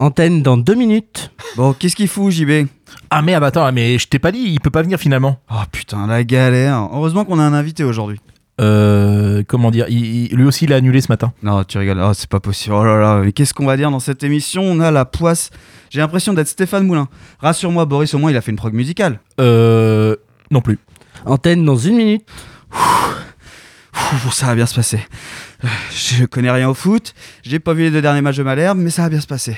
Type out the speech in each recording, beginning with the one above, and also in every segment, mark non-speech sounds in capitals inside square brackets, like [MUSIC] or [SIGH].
Antenne dans deux minutes. Bon, qu'est-ce qu'il fout, JB Ah merde, attends, mais je t'ai pas dit, il peut pas venir finalement. Oh putain, la galère. Heureusement qu'on a un invité aujourd'hui. Euh, comment dire il- il- Lui aussi, il a annulé ce matin. Non, tu rigoles. Oh, c'est pas possible. Oh là là, mais qu'est-ce qu'on va dire dans cette émission? On a la poisse. J'ai l'impression d'être Stéphane Moulin. Rassure-moi, Boris, au moins, il a fait une prog musicale. Euh. Non plus. Antenne dans une minute. Ouh, ça va bien se passer. Euh, Je connais rien au foot. J'ai pas vu les deux derniers matchs de Malherbe, mais ça va bien se passer.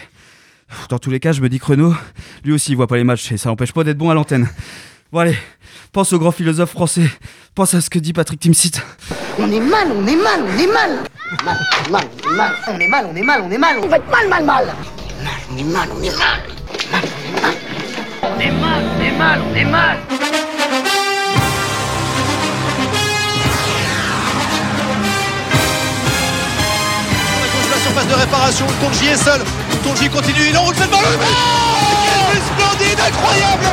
Dans tous les cas, je me dis que Renaud, lui aussi, il voit pas les matchs et ça n'empêche pas d'être bon à l'antenne. Bon, allez, pense au grand philosophe français. Pense à ce que dit Patrick Timsit. On est mal, on est mal, on est mal. Mal, mal, mal. On est mal, on est mal, on est mal. On va être mal, mal, mal. Mal, on est mal, on est mal. Mal, on est mal. On est mal, on est mal, on est mal. la surface de réparation, Tonji est seul. Tonji continue, il enroule cette balle. Oh Quel but splendide, incroyable.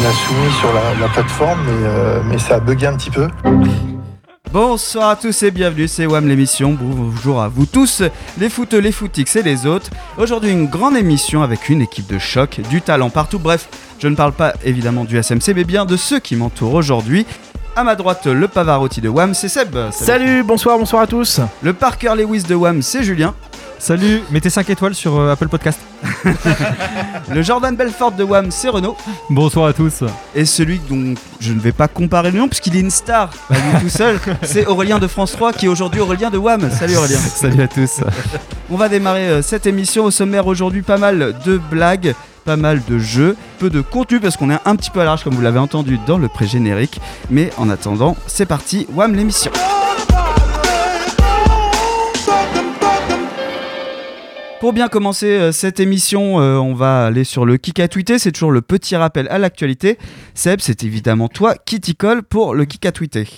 On a soumis sur la, la plateforme, mais, euh, mais ça a bugué un petit peu. Bonsoir à tous et bienvenue, c'est WAM l'émission. Bonjour à vous tous, les foot, les footix et les autres. Aujourd'hui, une grande émission avec une équipe de choc, du talent partout. Bref, je ne parle pas évidemment du SMC, mais bien de ceux qui m'entourent aujourd'hui. À ma droite, le Pavarotti de WAM, c'est Seb. Salut, bonsoir, bonsoir à tous. Le Parker Lewis de WAM, c'est Julien. Salut, mettez 5 étoiles sur euh, Apple Podcast. [LAUGHS] Le Jordan Belfort de WAM, c'est Renaud. Bonsoir à tous. Et celui dont je ne vais pas comparer le nom, puisqu'il est une star, à lui tout seul, [LAUGHS] c'est Aurélien de France 3, qui est aujourd'hui Aurélien de WAM. Salut Aurélien. [LAUGHS] Salut à tous. On va démarrer euh, cette émission au sommaire aujourd'hui. Pas mal de blagues, pas mal de jeux, peu de contenu parce qu'on est un petit peu à l'arrache comme vous l'avez entendu dans le pré-générique. Mais en attendant, c'est parti, WAM l'émission. Pour bien commencer euh, cette émission, euh, on va aller sur le kick à tweeter. C'est toujours le petit rappel à l'actualité. Seb, c'est évidemment toi qui t'y colle pour le kick à tweeter.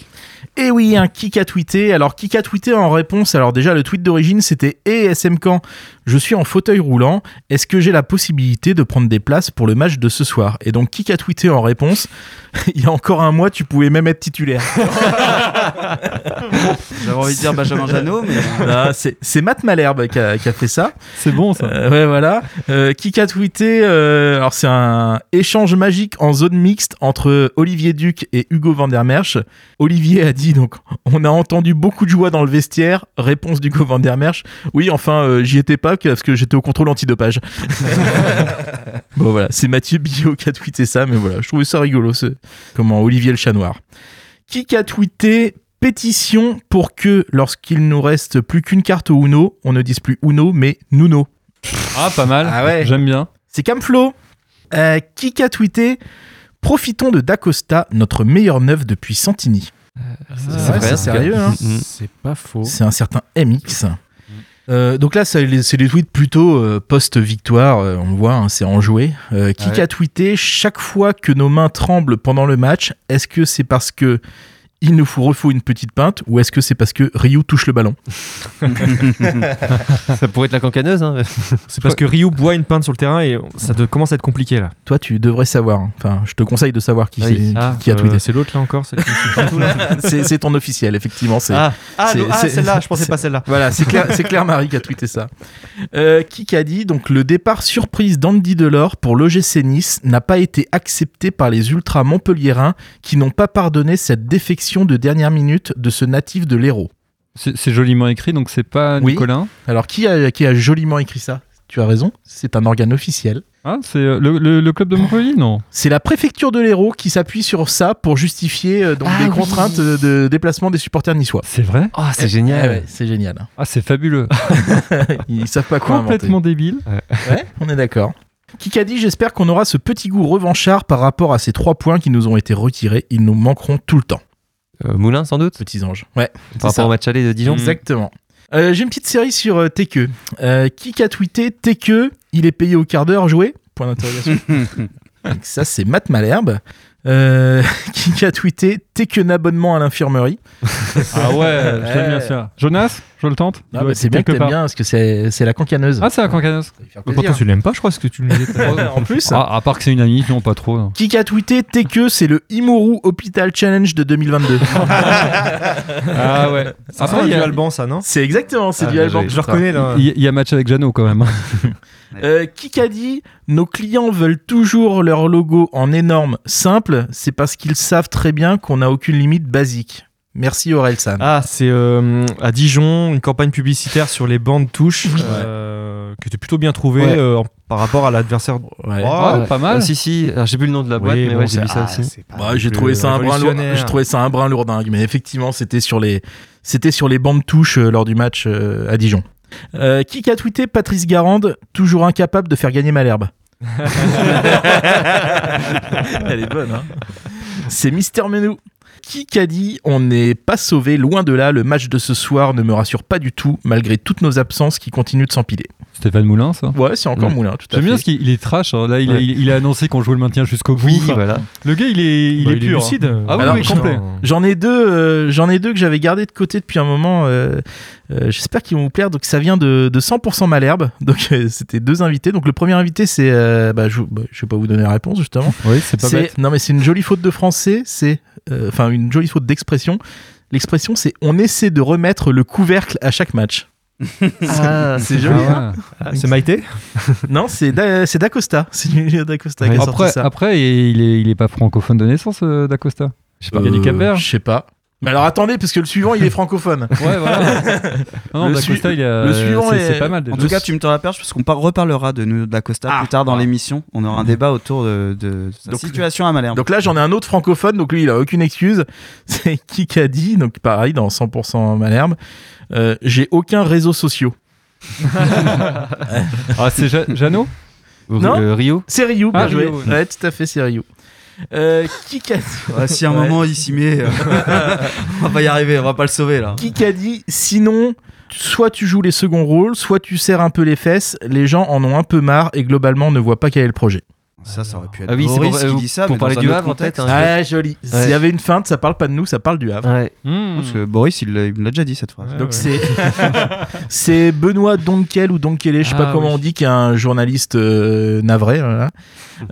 Et Eh oui, un kick a tweeté. Alors, kick a tweeté en réponse. Alors, déjà, le tweet d'origine, c'était Et SM Camp, je suis en fauteuil roulant. Est-ce que j'ai la possibilité de prendre des places pour le match de ce soir? Et donc, kick a tweeté en réponse. [LAUGHS] Il y a encore un mois, tu pouvais même être titulaire. [LAUGHS] J'avais envie de dire Benjamin [LAUGHS] Janot, mais Ah, c'est Matt Malherbe qui a, qui a fait ça. C'est bon ça. Euh, ouais, voilà. Euh, qui a tweeté euh, Alors, c'est un échange magique en zone mixte entre Olivier Duc et Hugo Van der Merch. Olivier a dit donc On a entendu beaucoup de joie dans le vestiaire. Réponse d'Hugo Van der Merch Oui, enfin, euh, j'y étais pas parce que j'étais au contrôle antidopage. bon, voilà. C'est Mathieu Billot qui a tweeté ça, mais voilà. Je trouvais ça rigolo. ce- Comment Olivier le chat noir. Qui a tweeté pétition pour que, lorsqu'il nous reste plus qu'une carte au Uno, on ne dise plus Uno, mais Nuno. Ah, pas mal. Ah ouais. J'aime bien. C'est Camflo. Euh, qui a tweeté Profitons de Dacosta, notre meilleur neuf depuis Santini. C'est vrai, c'est sérieux, hein. C'est pas faux. C'est un certain MX. Euh, donc là, c'est des tweets plutôt euh, post-victoire, euh, on le voit, hein, c'est enjoué. Qui Ouais. a tweeté chaque fois que nos mains tremblent pendant le match, est-ce que c'est parce que il nous faut refaut une petite pinte ou est-ce que c'est parce que Ryu touche le ballon [LAUGHS] Ça pourrait être la cancaneuse. Hein. C'est parce que Ryu boit une pinte sur le terrain et ça te commence à être compliqué là. Toi, tu devrais savoir. hein. Enfin, je te conseille de savoir qui, Oui. Ah, qui a euh, tweeté. c'est l'autre là encore. [LAUGHS] c'est ton officiel, effectivement. C'est Ah, Ah, ah, celle-là, je pensais pas celle-là. Voilà, c'est Claire, c'est Claire Marie qui a tweeté ça. Euh, qui a dit donc le départ surprise d'Andy Delors pour l'OGC Nice n'a pas été accepté par les ultras montpelliérains qui n'ont pas pardonné cette défection de dernière minute de ce natif de l'Hérault. C'est c'est joliment écrit, donc c'est pas Oui. Nicolas. Alors qui a, qui a joliment écrit ça? Tu as raison, c'est un organe officiel. Ah, c'est euh, le, le- le club de Montpellier, non C'est la préfecture de l'Hérault qui s'appuit sur ça pour justifier euh, donc Ah des oui. contraintes de, déplacement des supporters niçois. C'est vrai? Ah, c'est Eh génial. ouais, c'est génial. [LAUGHS] Ah, c'est fabuleux. [LAUGHS] Ils savent pas quoi inventer. Complètement débile. Ouais, on est d'accord. Qui a dit J'espère qu'on aura ce petit goût revanchard par rapport à ces trois points qui nous ont été retirés. Ils nous manqueront tout le temps. Euh, Moulin, sans doute, Petits anges. Ouais, par ça. rapport au match aller de Dijon. exactement. Euh, J'ai une petite série sur euh, Tekeu. Euh, qui a tweeté Tekeu Il est payé au quart d'heure joué Point d'interrogation. [LAUGHS] Ça, c'est Matt Malherbe. Euh, [LAUGHS] qui a tweeté T'es qu'un abonnement à l'infirmerie. [LAUGHS] Ah ouais, j'aime bien ça. Jonas, je le tente Ah, bah, c'est bien que t'aimes bien parce que c'est c'est la cancaneuse. Ah, c'est la cancaneuse. Fait Pourtant, tu l'aimes pas, je crois, ce que tu nous disais. [LAUGHS] en plus. Ah, à part que c'est une amie, non, pas trop. non. Qui a tweeté T'es que c'est le Imoru Hospital Challenge de 2022. Ah ouais. Ça Après, il y du a- Alban, ça, non? C'est exactement, c'est Ah, du Alban. Je le reconnais, là. il y, il y a match avec Jeannot quand même. Euh, qui a dit Nos clients veulent toujours leur logo en énorme, simple, c'est parce qu'ils savent très bien qu'on n'a aucune limite basique. Merci Aurel San. Ah, c'est euh, à Dijon, une campagne publicitaire sur les bandes touches euh, qui était plutôt bien trouvée Ouais. euh, par rapport à l'adversaire. Ouais. Oh, Ouais, pas mal. Ah, si, si, alors j'ai plus le nom de la boîte, Oui, mais bon, ouais, j'ai vu ça ah, aussi. Bah, j'ai trouvé ça un brin lourd, trouvé ça un brin lourdingue, mais effectivement c'était sur les c'était sur les bandes touches euh, lors du match euh, à Dijon. Euh, qui a tweeté Patrice Garande toujours incapable de faire gagner Malherbe [LAUGHS] Elle est bonne hein. C'est Mister Menou. Qui a dit on n'est pas sauvé loin de là le match de ce soir ne me rassure pas du tout malgré toutes nos absences qui continuent de s'empiler. Stéphane Moulin, ça? Ouais c'est encore Mm. Moulin tout à J'aime fait. bien ce qu'il il est trash. hein. Là, il, a, Ouais. il, il a annoncé qu'on jouait le maintien jusqu'au bout. Oui, voilà. Le gars, il est, il Bah, est pur. hein. lucide. Ah oui, Alors, oui, complet. J'en ai deux, euh, j'en ai deux que j'avais gardé de côté depuis un moment. euh, euh, J'espère qu'ils vont vous plaire. Donc ça vient de, de 100% Malherbe. Donc euh, c'était deux invités. Donc le premier invité c'est, euh, bah, je, bah, je vais pas vous donner la réponse justement. Oui, c'est pas bête. non mais c'est une jolie faute de français. C'est euh, enfin une jolie faute d'expression. L'expression c'est on essaie de remettre le couvercle à chaque match. [LAUGHS] Ah, C'est joli. Ah. Ah, c'est Maïté [LAUGHS] Non c'est Da- c'est D'Acosta. C'est Julien D'Acosta qui a sorti Après, ça. après, il est, il est pas francophone de naissance, D'Acosta? Je sais pas, il y a du Euh, Cap-Vert. Je sais pas. Mais alors attendez parce que le suivant il est francophone. [LAUGHS] Ouais, voilà. non, non, Le D'Acosta, sui- il a. le suivant c'est- est- C'est pas mal. En déjà. tout cas, tu me tends la perche parce qu'on par- reparlera de nous d'Acosta Ah. plus tard dans Ah. l'émission. On aura un débat autour de, de sa Donc- situation à Malherbe. Donc là, j'en ai un autre francophone, donc lui, il a aucune excuse. [LAUGHS] C'est Kikadi, donc pareil, dans 100% Malherbe. Euh, J'ai aucun réseau social. [LAUGHS] Ah, c'est Ja- Jeannot Non. Euh, Rio C'est bien Ah, joué. Ryu, Ouais, tout à fait, c'est Ryu. Euh, Kikadi, Ouais, [LAUGHS] si à un Ouais. moment il s'y met, euh, [LAUGHS] on va pas y arriver, on va pas le sauver là. Kikadi, sinon, soit tu joues les seconds rôles, soit tu serres un peu les fesses, les gens en ont un peu marre et globalement ne voient pas quel est le projet. Ça, ça aurait pu être Ah oui, c'est Boris pour, qui euh, dit ça, pour mais parler dans du autre Havre, contexte. peut-être, hein. Ouais, joli. Ouais. S'il y avait une feinte, ça parle pas de nous, ça parle du Havre. Ouais. Hmm. Parce que Boris, il l'a il l'a déjà dit cette phrase. Donc c'est [LAUGHS] c'est Benoît Donkel ou Donkele, je sais pas Ah, comment oui. on dit, qui est un journaliste euh, navré. voilà.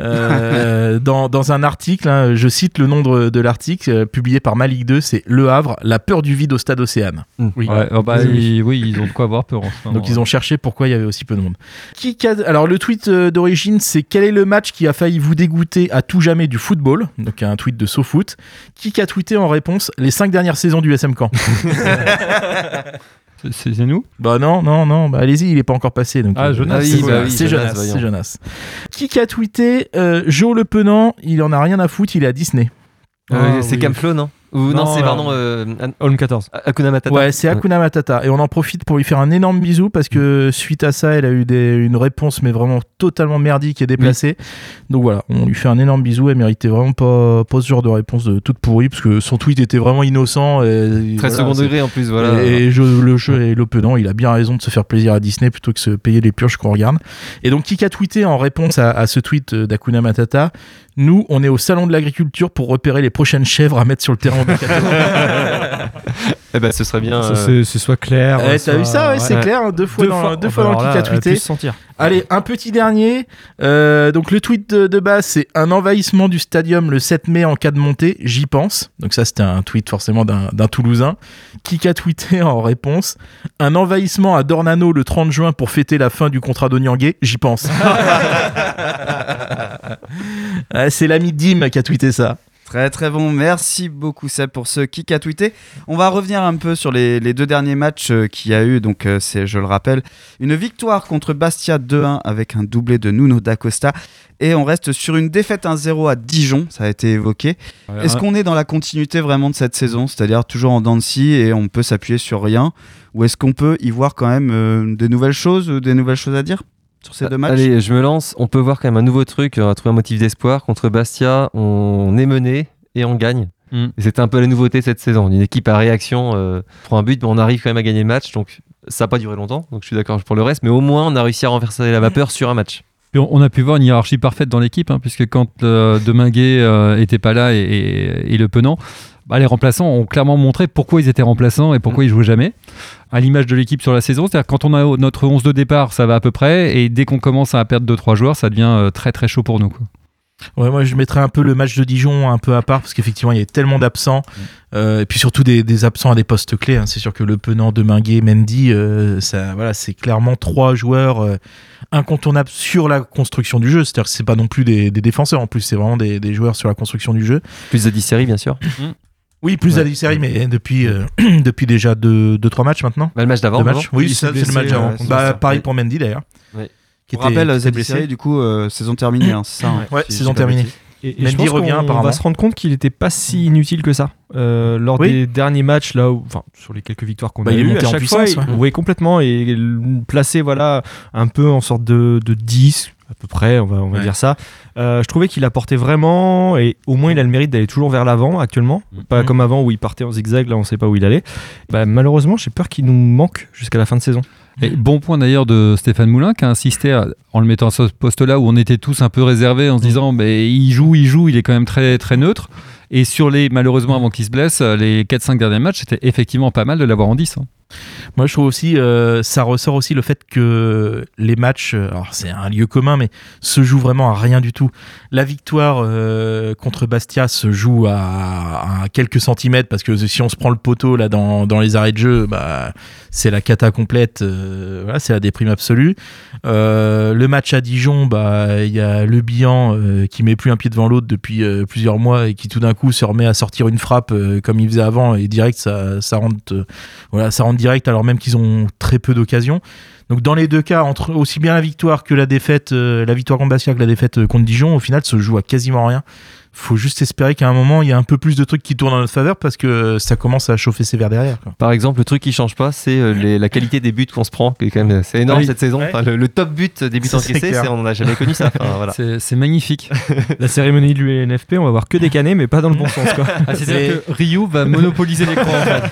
Euh, [LAUGHS] dans, dans un article, hein, je cite le nom de, de l'article euh, publié par Malik 2, c'est Le Havre, la peur du vide au stade Océane. Oui. Ouais, oh, bah, Oui, oui. ils- oui, ils ont de quoi avoir peur en ce moment. Donc ils ont cherché pourquoi il y avait aussi peu de monde. Qui Alors le tweet euh, d'origine c'est quel est le match qui a failli vous dégoûter à tout jamais du football Donc un tweet de SoFoot. Qui a tweeté en réponse les cinq dernières saisons du SM Camp [LAUGHS] C'est- nous? Bah non, non, non, bah allez-y, il est pas encore passé. Donc, Ah, euh, Jonas, Ah c'est bah oui, c'est Jonas, Jonas. Qui a tweeté euh, Joe Le Penant, il en a rien à foutre, il est à Disney. Euh, Ah, c'est oui. Camflo, non? Ou non, Non, c'est euh, pardon euh, An- Holm 14. Hakuna Matata. Ouais, c'est Hakuna Matata. Et on en profite pour lui faire un énorme bisou parce que suite à ça, elle a eu des- une réponse, mais vraiment totalement merdique et déplacée. Donc voilà, on lui fait un énorme bisou. Elle méritait vraiment pas, pas ce genre de réponse de toute pourrie parce que son tweet était vraiment innocent. Et, Très voilà, second degré en plus, voilà. Et je, le jeu et l'openant, il a bien raison de se faire plaisir à Disney plutôt que se payer les purges qu'on regarde. Et donc, qui a tweeté en réponse à, à ce tweet d'Akuna Matata? Nous, on est au salon de l'agriculture pour repérer les prochaines chèvres à mettre sur le terrain. [LAUGHS] Mercato. Eh ben, ce serait bien. Euh, C'est soit clair. Eh, soit- T'as vu ça ouais, C'est clair, hein, deux fois Deux dans, fois, deux oh, fois bah dans tweeté. se sentir. Allez, un petit dernier. Euh, donc le tweet de, de base, c'est un envahissement du stadium le 7 mai en cas de montée. J'y pense. Donc ça, c'était un tweet forcément d'un Toulousain. Qui a tweeté en réponse un envahissement à Dornano le 30 juin pour fêter la fin du contrat d'Onyangé. J'y pense. [LAUGHS] C'est l'ami Dim qui a tweeté ça. Très très bon, merci beaucoup Seb pour ce kick à tweeter. On va revenir un peu sur les, les deux derniers matchs euh, qu'il y a eu. Donc euh, c'est, je le rappelle, une victoire contre Bastia 2-1 avec un doublé de Nuno D'Acosta. Et on reste sur une défaite 1-0 à Dijon, ça a été évoqué. Est-ce qu'on est dans la continuité vraiment de cette saison, c'est-à-dire toujours en scie et on peut s'appuyer sur rien? Ou est-ce qu'on peut y voir quand même euh, des nouvelles choses, ou des nouvelles choses à dire? Sur ces deux matchs Allez, je me lance. On peut voir quand même un nouveau truc. On a trouvé un motif d'espoir. Contre Bastia, on est mené et on gagne. Mm. Et c'était un peu la nouveauté cette saison. Une équipe à réaction euh, prend un but, mais on arrive quand même à gagner le match. Donc ça n'a pas duré longtemps. Donc je suis d'accord pour le reste. Mais au moins, on a réussi à renverser la vapeur sur un match. Puis on on a pu voir une hiérarchie parfaite dans l'équipe, hein, puisque quand euh, Deminguet euh, était pas là et, et- et Le Penant, bah, les remplaçants ont clairement montré pourquoi ils étaient remplaçants et pourquoi ils jouaient jamais. À l'image de l'équipe sur la saison, c'est-à-dire quand on a notre 11 de départ, ça va à peu près, et dès qu'on commence à perdre 2-3 joueurs, ça devient euh, très très chaud pour nous. quoi. Ouais, moi je mettrais un peu le match de Dijon un peu à part parce qu'effectivement il y a tellement d'absents euh, et puis surtout des, des absents à des postes clés. hein. C'est sûr que le Penant, Deminguet, Mendy, euh, ça, voilà, c'est clairement trois joueurs euh, incontournables sur la construction du jeu. C'est-à-dire que c'est pas non plus des, des défenseurs en plus, c'est vraiment des, des joueurs sur la construction du jeu. Plus de 10 séries, bien sûr. Oui, plus Ouais. série, mais depuis euh, [CLEARS THROAT] depuis déjà deux, deux trois matchs maintenant. Bah, le match d'avant. Deux. Oui, c'est le match d'avant. c'est Bah, pareil pour Mendy d'ailleurs. Ouais. Qui Pour rappel, était- était Zebiseri, blessé. du coup, euh, saison terminée, hein, c'est ça hein, Ouais, si saison terminée. Et, et Mendy je pense revient, on va se rendre compte qu'il n'était pas si inutile que ça. Euh, lors Oui. des derniers matchs, là, où, enfin, sur les quelques victoires qu'on Bah, a il est eues, monté à en chaque puissance, fois, ouais. oui, complètement, et placé, voilà, un peu en sorte de, de 10, à peu près, on va, on va Ouais. dire ça. Euh, je trouvais qu'il apportait vraiment, et au moins il a le mérite d'aller toujours vers l'avant actuellement, pas Mhm. comme avant où il partait en zigzag, là on sait pas où il allait. Bah, malheureusement, j'ai peur qu'il nous manque jusqu'à la fin de saison. Et bon point d'ailleurs de Stéphane Moulin qui a insisté à- en le mettant à ce poste-là où on était tous un peu réservés en se disant mais il joue, il joue, il est quand même très très neutre. Et sur les malheureusement avant qu'il se blesse, les 4-5 derniers matchs, c'était effectivement pas mal de l'avoir en 10. hein. Moi, je trouve aussi, euh, ça ressort aussi le fait que les matchs, euh, alors c'est un lieu commun, mais se jouent vraiment à rien du tout. La victoire euh, contre Bastia se joue à, quelques centimètres parce que si on se prend le poteau là dans, dans les arrêts de jeu, bah c'est la cata complète, voilà, c'est la déprime absolue. Le match à Dijon, bah il y a Le Bihan qui met plus un pied devant l'autre depuis plusieurs mois et qui tout d'un coup se remet à sortir une frappe comme il faisait avant et direct ça ça rentre voilà, ça rentre direct alors même qu'ils ont très peu d'occasions. Donc dans les deux cas, entre aussi bien la victoire que la défaite, euh, la victoire contre Bastia que la défaite euh, contre Dijon, au final, se joue à quasiment rien. Faut juste espérer qu'à un moment, il y a un peu plus de trucs qui tournent en notre faveur parce que ça commence à chauffer sévère derrière. quoi. Par exemple, le truc qui change pas, c'est euh, les- la qualité des buts qu'on se prend, qui est quand même c'est énorme Oui. cette saison. Ouais. Enfin, le, le top but des buts Ça, encaissés, on n'a jamais connu ça. Enfin, voilà. C'est c'est magnifique. [LAUGHS] La cérémonie de l'UNFP, on va voir que des canets, mais pas dans le bon sens. Quoi. Ah, C'est-à-dire que Ryu va monopoliser l'écran. en fait.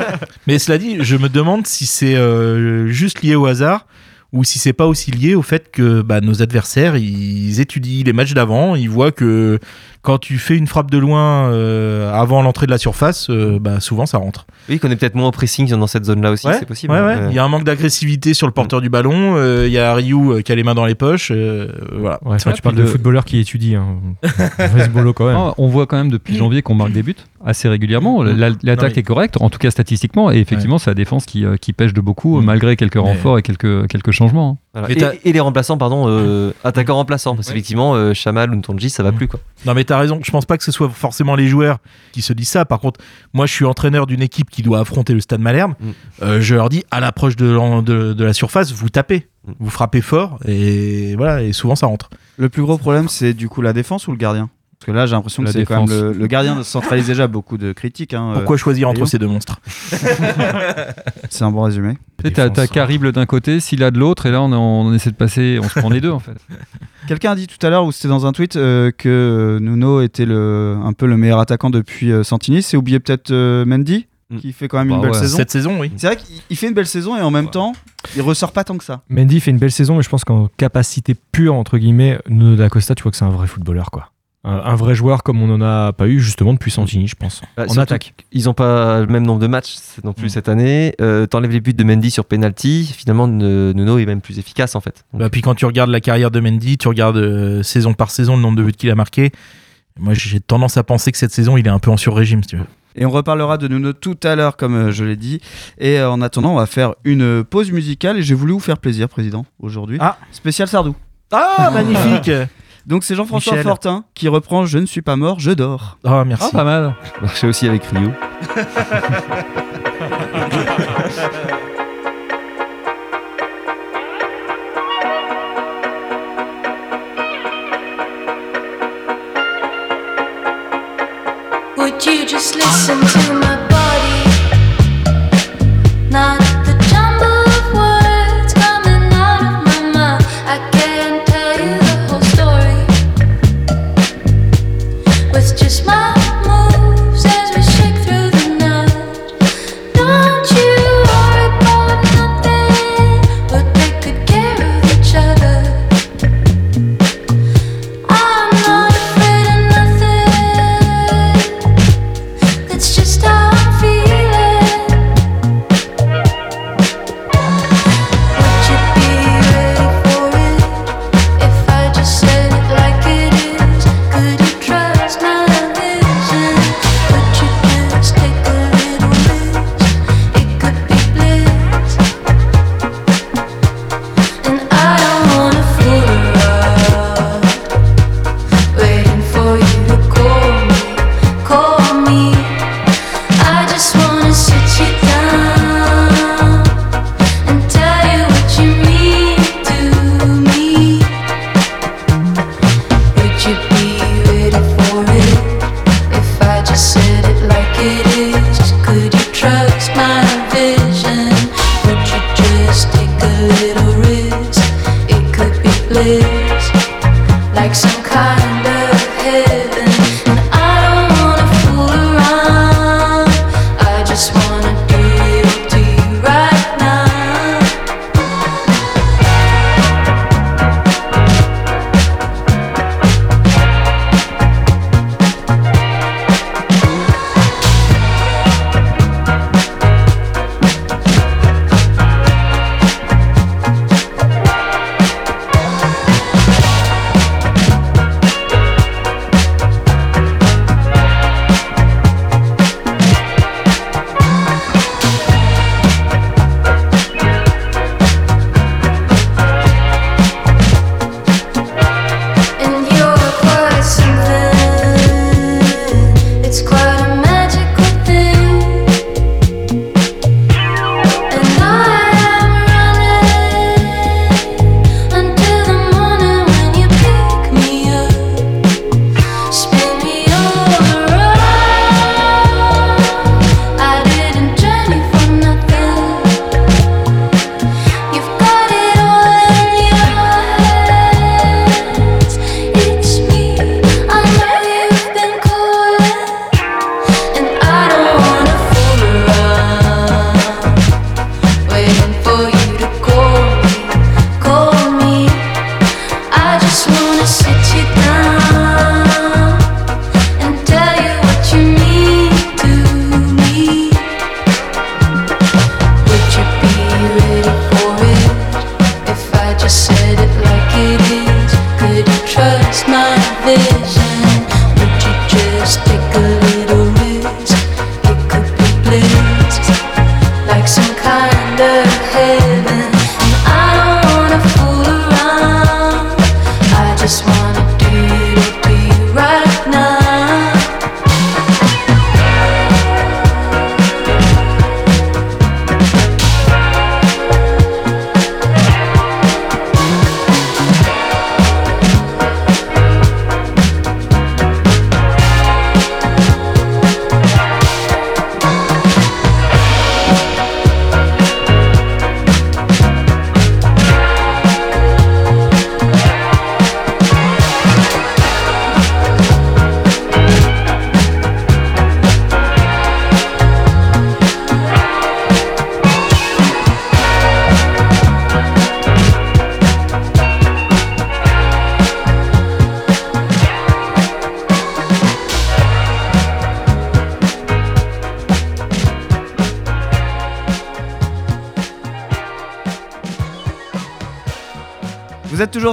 Mais cela dit, je me demande si c'est euh, juste lié au hasard ou si c'est pas aussi lié au fait que bah, nos adversaires ils étudient les matchs d'avant, ils voient que quand tu fais une frappe de loin euh, avant l'entrée de la surface, euh, bah, souvent ça rentre. Oui, qu'on est peut-être moins au pressing dans cette zone-là aussi, Ouais, c'est possible. Ouais, ouais. Euh, Il y a un manque d'agressivité sur le porteur du ballon. euh, Il y a Ryu qui a les mains dans les poches. euh, voilà. Ouais, ça, Ouais, tu parles de le- footballeurs qui étudient. Hein. [LAUGHS] Quand même. Ah, on voit quand même depuis janvier qu'on marque des buts assez régulièrement. La- L'attaque mais- est correcte, en tout cas statistiquement, et effectivement, c'est la défense qui, qui pêche de beaucoup, Mm. malgré quelques Mais- renforts et quelques, quelques changements. hein. Voilà. Et, les remplaçants, pardon, euh, attaquants remplaçants, parce Ouais. qu'effectivement, euh, Chamal ou Ntonji, ça va plus quoi. Non, mais t'as raison. Je pense pas que ce soit forcément les joueurs qui se disent ça. Par contre, moi, je suis entraîneur d'une équipe qui doit affronter le Stade Malherbe. Mm. Euh, je leur dis à l'approche de, l'en- de, de la surface, vous tapez, Mm. vous frappez fort, et voilà. Et souvent, ça rentre. Le plus gros problème, c'est du coup la défense ou le gardien? Parce que là, j'ai l'impression que c'est quand même le, le gardien centralise déjà beaucoup de critiques. hein, euh, Pourquoi choisir entre ces deux monstres [LAUGHS] [LAUGHS] C'est un bon résumé. Tu sais, T'as Carible d'un côté, Silla de l'autre, et là, on, on essaie de passer, on se prend les deux en fait. [LAUGHS] Quelqu'un a dit tout à l'heure, ou c'était dans un tweet, euh, que euh, Nuno était le, un peu le meilleur attaquant depuis euh, Santini. C'est oublié peut-être euh, Mendy, Mm. qui fait quand même Bah une belle ouais. saison. Cette saison, oui. C'est vrai qu'il il fait une belle saison et en même temps, il ressort pas tant que ça. Mendy fait une belle saison, mais je pense qu'en capacité pure, entre guillemets, Nuno da Costa, tu vois que c'est un vrai footballeur. quoi. Un, un vrai joueur comme on n'en a pas eu justement depuis Santini, je pense. Bah, en attaque. Ils ont pas le même nombre de matchs non plus Mm. cette année. Euh, T'enlèves les buts de Mendy sur penalty. Finalement, Nuno est même plus efficace en fait. Donc, Bah, puis quand tu regardes la carrière de Mendy, tu regardes euh, saison par saison le nombre de buts qu'il a marqué. Moi, j'ai tendance à penser que cette saison, il est un peu en sur-régime, si tu veux. Et on reparlera de Nuno tout à l'heure, comme euh, je l'ai dit. Et euh, en attendant, on va faire une pause musicale. Et j'ai voulu vous faire plaisir, président, aujourd'hui. Ah. Spécial Sardou. Ah, magnifique [LAUGHS] Donc c'est Jean-François Michel. Fortin qui reprend Je ne suis pas mort, je dors. Ah, merci. pas mal. marchait aussi avec Rio. [LAUGHS] Would you just listen to my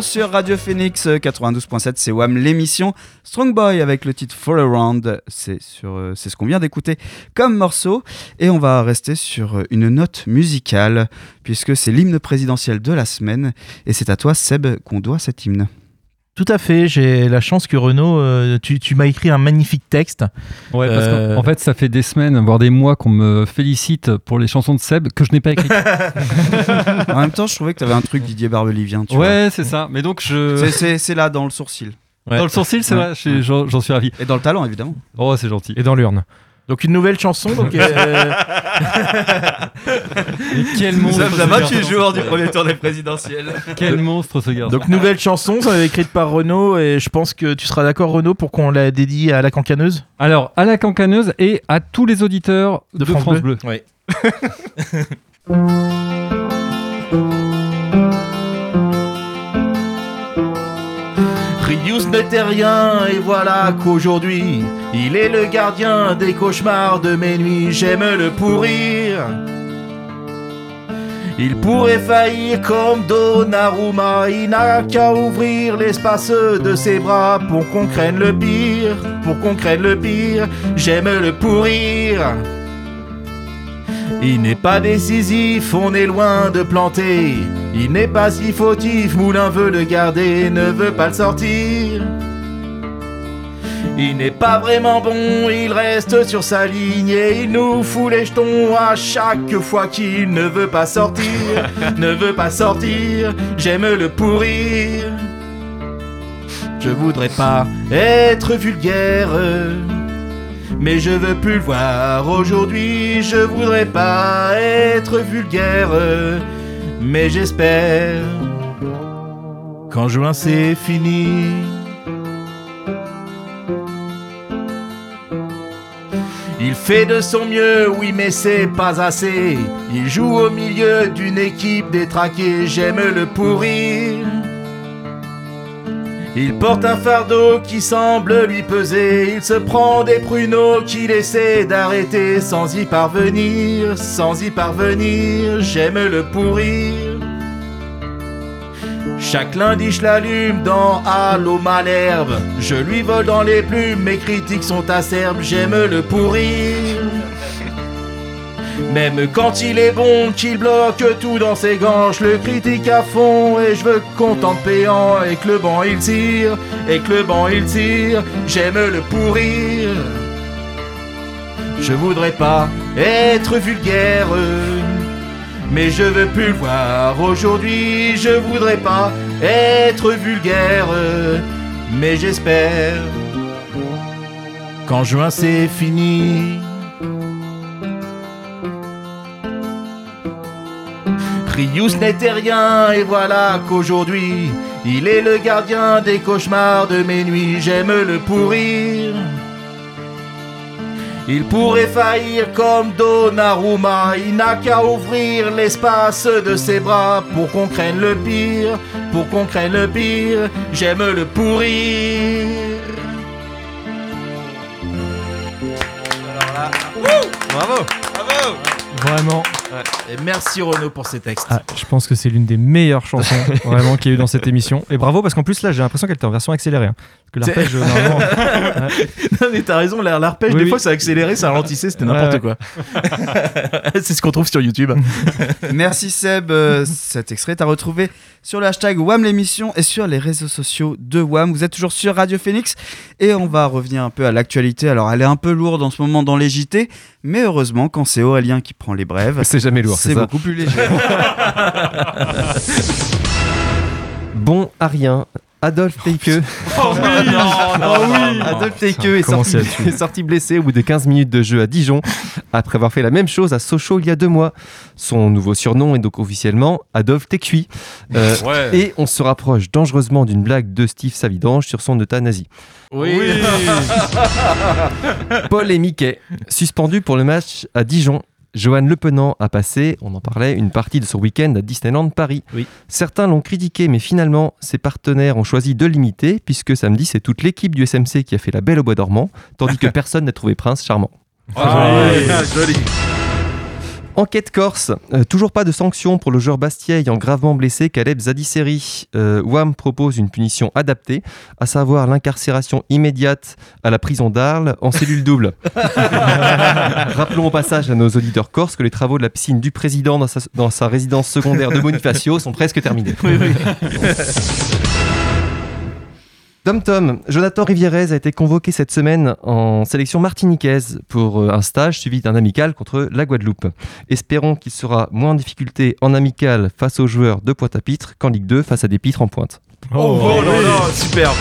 sur Radio Phoenix euh, 92.7, c'est WAM l'émission Strong Boy avec le titre Fall Around, euh, c'est ce qu'on vient d'écouter comme morceau. Et on va rester sur euh, une note musicale puisque c'est l'hymne présidentiel de la semaine. Et c'est à toi Seb qu'on doit cet hymne. Tout à fait, j'ai la chance que Renaud, euh, tu, tu m'as écrit un magnifique texte. Ouais, parce Euh, qu'en en fait, ça fait des semaines, voire des mois qu'on me félicite pour les chansons de Seb que je n'ai pas écrites. [LAUGHS] en même temps je trouvais que tu avais un truc Didier Barbelivien, tu ouais, c'est ça. Mais donc je. C'est- C'est c'est là dans le sourcil. Ouais. Dans le sourcil, c'est Ouais. j'en j'en suis ravi. Et dans le talent évidemment. Oh, c'est gentil. Et dans l'urne. Donc une nouvelle chanson. Donc, euh, [LAUGHS] quel monstre ce garçon. joueur du premier tour des présidentielles. Quel monstre ce garçon. donc nouvelle chanson, ça va écrite par Renaud et je pense que tu seras d'accord Renaud pour qu'on la dédie à la cancaneuse? Alors, à la cancaneuse et à tous les auditeurs de, France, Bleu. [LAUGHS] Rius n'était rien et voilà qu'aujourd'hui il est le gardien des cauchemars de mes nuits. J'aime le pourrir. Il pourrait faillir comme Donnarumma, il n'a qu'à ouvrir l'espace de ses bras pour qu'on craigne le pire, pour qu'on craigne le pire. J'aime le pourrir. Il n'est pas décisif, on est loin de planter. Il n'est pas si fautif, Moulin veut le garder, ne veut pas le sortir. Il n'est pas vraiment bon, il reste sur sa ligne et il nous fout les jetons à chaque fois qu'il ne veut pas sortir, [LAUGHS] ne veut pas sortir. J'aime le pourrir. Je voudrais pas être vulgaire. Mais je veux plus le voir aujourd'hui, je voudrais pas être vulgaire, mais j'espère qu'en juin c'est fini. Fait de son mieux, oui, mais c'est pas assez. Il joue au milieu d'une équipe détraquée, j'aime le pourrir. Il porte un fardeau qui semble lui peser, il se prend des pruneaux qu'il essaie d'arrêter sans y parvenir, sans y parvenir, j'aime le pourrir. Chaque lundi je l'allume dans Halo Malherbe, je lui vole dans les plumes, mes critiques sont acerbes, j'aime le pourrir. Même quand il est bon, qu'il bloque tout dans ses gants, je le critique à fond et je veux content de payant et que le banc il tire, et que le banc il tire, j'aime le pourrir. Je voudrais pas être vulgaire, mais je veux plus le voir aujourd'hui, je voudrais pas être vulgaire, mais j'espère qu'en juin c'est fini. Rius n'était rien et voilà qu'aujourd'hui il est le gardien des cauchemars de mes nuits. J'aime le pourrir. Il pourrait faillir comme Donnarumma, il n'a qu'à ouvrir l'espace de ses bras pour qu'on craigne le pire, pour qu'on craigne le pire. J'aime le pourrir. Bravo Bravo Vraiment. Et merci Renaud pour ces textes. Ah, je pense que c'est l'une des meilleures chansons [LAUGHS] vraiment qu'il y a eu dans cette émission. Et bravo parce qu'en plus là j'ai l'impression qu'elle était en version accélérée. hein. Parce que l'arpège euh, normalement. [LAUGHS] Ouais. Non mais t'as raison, la- l'arpège, Oui, des oui. fois ça accéléré, ça ralentissait, c'était Ouais, n'importe ouais. quoi. [LAUGHS] c'est ce qu'on trouve sur YouTube. Merci Seb. Euh, cet extrait est à retrouver sur le hashtag WAM l'émission et sur les réseaux sociaux de WAM. Vous êtes toujours sur Radio Phoenix et on va revenir un peu à l'actualité. Alors elle est un peu lourde en ce moment dans les JT, mais heureusement quand c'est Aurélien qui prend les brèves, C'est jamais lourd, c'est beaucoup plus léger. [LAUGHS] Bon à rien. Adolphe Teike. Oh oui Non, [LAUGHS] non, non, non. Adolphe Teike est, sorti, là-dessus. [LAUGHS] est sorti blessé au bout de 15 minutes de jeu à Dijon, après avoir fait la même chose à Sochaux il y a deux mois. Son nouveau surnom est donc officiellement Adolphe Tecuy. Euh, Et on se rapproche dangereusement d'une blague de Steve Savidange sur son euthanasie. Oui. Paul et Mickey, suspendus pour le match à Dijon. Johan Lepenant a passé, on en parlait, une partie de son week-end à Disneyland Paris. Oui. Certains l'ont critiqué, mais finalement, ses partenaires ont choisi de l'imiter, puisque samedi, c'est toute l'équipe du SMC qui a fait la belle au bois dormant, tandis que [LAUGHS] personne n'a trouvé Prince charmant. Ah, joli. Enquête Corse, Euh, toujours pas de sanction pour le joueur Bastia ayant gravement blessé Caleb Zadisseri. Euh, WAM propose une punition adaptée, à savoir l'incarcération immédiate à la prison d'Arles en cellule double. [LAUGHS] Rappelons au passage à nos auditeurs corses que les travaux de la piscine du président dans sa, dans sa résidence secondaire de Bonifacio sont presque terminés. [LAUGHS] Tom Tom, Jonathan Rivierez a été convoqué cette semaine en sélection martiniquaise pour euh, un stage suivi d'un amical contre la Guadeloupe. Espérons qu'il sera moins en difficulté en amical face aux joueurs de Pointe-à-Pitre qu'en Ligue 2 face à des pitres en pointe. Oh, oh là là, super.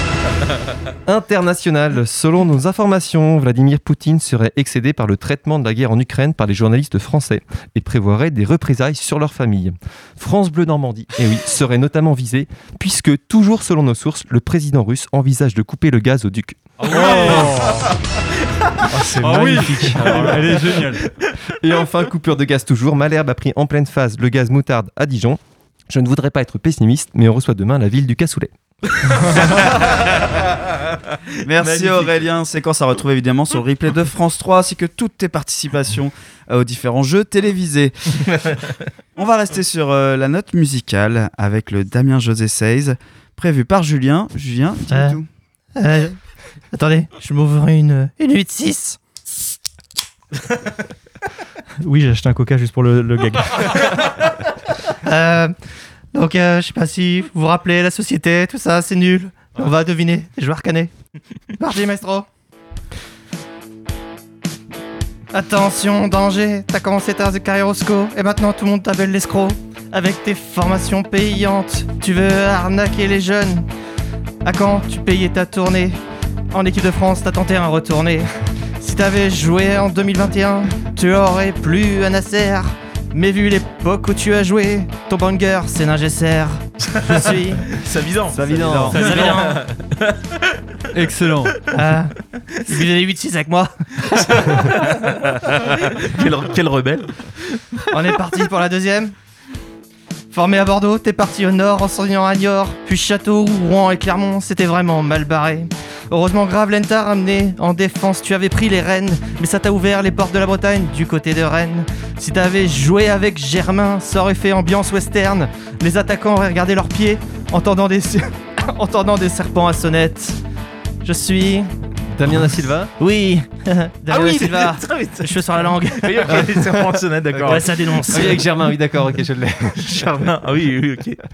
International, selon nos informations, Vladimir Poutine serait excédé par le traitement de la guerre en Ukraine par les journalistes français et prévoirait des représailles sur leur famille. France Bleu Normandie, et oui, serait notamment visé puisque, toujours selon nos sources, le président russe envisage de couper le gaz au duc. Ah, c'est magnifique. Elle est géniale. Et enfin, coupure de gaz toujours, Malherbe a pris en pleine phase le gaz moutarde à Dijon. Je ne voudrais pas être pessimiste, mais on reçoit demain la ville du cassoulet. [LAUGHS] Merci Magnifique. Aurélien, séquence à retrouver évidemment sur le replay de France 3 ainsi que toutes tes participations euh, aux différents jeux télévisés. [LAUGHS] On va rester sur euh, la note musicale avec le Damien José 16 prévu par Julien. Julien, dis Euh. tout. Euh, attendez, je m'ouvre une, une 8-6. [LAUGHS] Oui, j'ai acheté un coca juste pour le, le gag. Euh, donc, euh, je sais pas si vous vous rappelez, la société, tout ça, c'est nul. On va deviner, les joueurs canés. Parti, [LAUGHS] maestro. Attention, danger, t'as commencé ta carrière au SCO, et maintenant tout le monde t'appelle l'escroc. Avec tes formations payantes, tu veux arnaquer les jeunes. À quand tu payais ta tournée? En équipe de France, t'as tenté un retourné. Si t'avais joué en 2021, tu aurais plus un Nasser. Mais vu l'époque où tu as joué, ton banger c'est Ningesser. Je suis. [LAUGHS] Savidan. Savidan. Savidan. Excellent. Ah, vous avez 8-6 avec moi. [LAUGHS] Quel, quel rebelle. On est parti pour la deuxième. Formé à Bordeaux, t'es parti au nord en s'enlignant à Niort, puis Château, Rouen et Clermont, c'était vraiment mal barré. Heureusement, Gravelines t'a ramené en défense, tu avais pris les rênes, mais ça t'a ouvert les portes de la Bretagne du côté de Rennes. Si t'avais joué avec Germain, ça aurait fait ambiance western. Les attaquants auraient regardé leurs pieds, entendant des, [LAUGHS] entendant des serpents à sonnette. Je suis. Damien da Silva Oui [LAUGHS] Damien Ah oui, Silva très vite. Cheveux sur la langue Oui, ok, c'est Franconnette, d'accord. Ouais, ça dénonce Oui, avec Germain, oui, d'accord, ok, je l'ai. [LAUGHS] Charmin. Ah oui, oui, ok. [LAUGHS]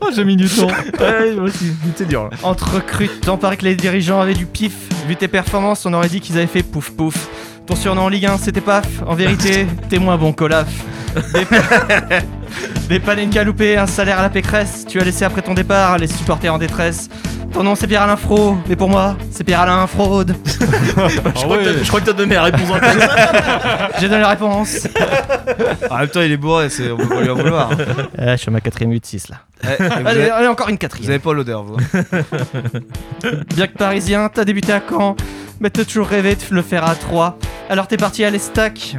Oh, j'ai mis du temps. Ouais, moi aussi, c'est dur là. Entre recrutant, paraît que les dirigeants avaient du pif. Vu tes performances, on aurait dit qu'ils avaient fait pouf pouf. Ton surnom en Ligue 1, c'était paf. En vérité, t'es moins bon qu'Olaf. Des, des panenka loupés, un salaire à la pécresse. Tu as laissé après ton départ les supporters en détresse. Ton nom c'est Pierre-Alain Fro, mais pour moi, c'est Pierre-Alain Fraude. [LAUGHS] je, crois que t'as- je crois que t'as donné la réponse en tête. [LAUGHS] J'ai donné la réponse. En même temps, il est bourré, c'est- on peut pas lui en vouloir. [LAUGHS] Euh, je suis à ma quatrième 8-6 là. Eh, et vous, Allez, avez, allez, encore une vous quatrième. avez pas l'odeur, vous. Bien que parisien, t'as débuté à Caen, mais t'as toujours rêvé de le faire à 3. Alors t'es parti à l'Estac.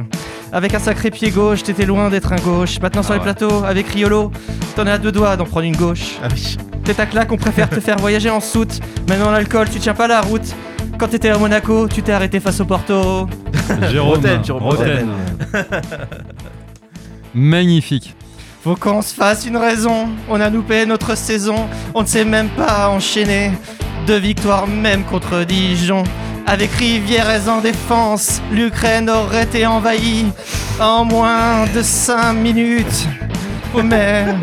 Avec un sacré pied gauche, t'étais loin d'être un gauche. Maintenant sur les plateaux, avec Riolo, t'en es à deux doigts d'en prendre une gauche. Ah oui. T'es ta claque, on préfère te faire voyager en soute. Maintenant l'alcool, tu tiens pas la route. Quand t'étais à Monaco, tu t'es arrêté face au Porto. [LAUGHS] Jérôme. Roten, tu reprends Roten. [LAUGHS] Magnifique. Faut qu'on se fasse une raison. On a loupé notre saison. On ne sait même pas enchaîner. Deux victoires même contre Dijon. Avec Rivière en défense, l'Ukraine aurait été envahie en moins de 5 minutes. Faut mettre,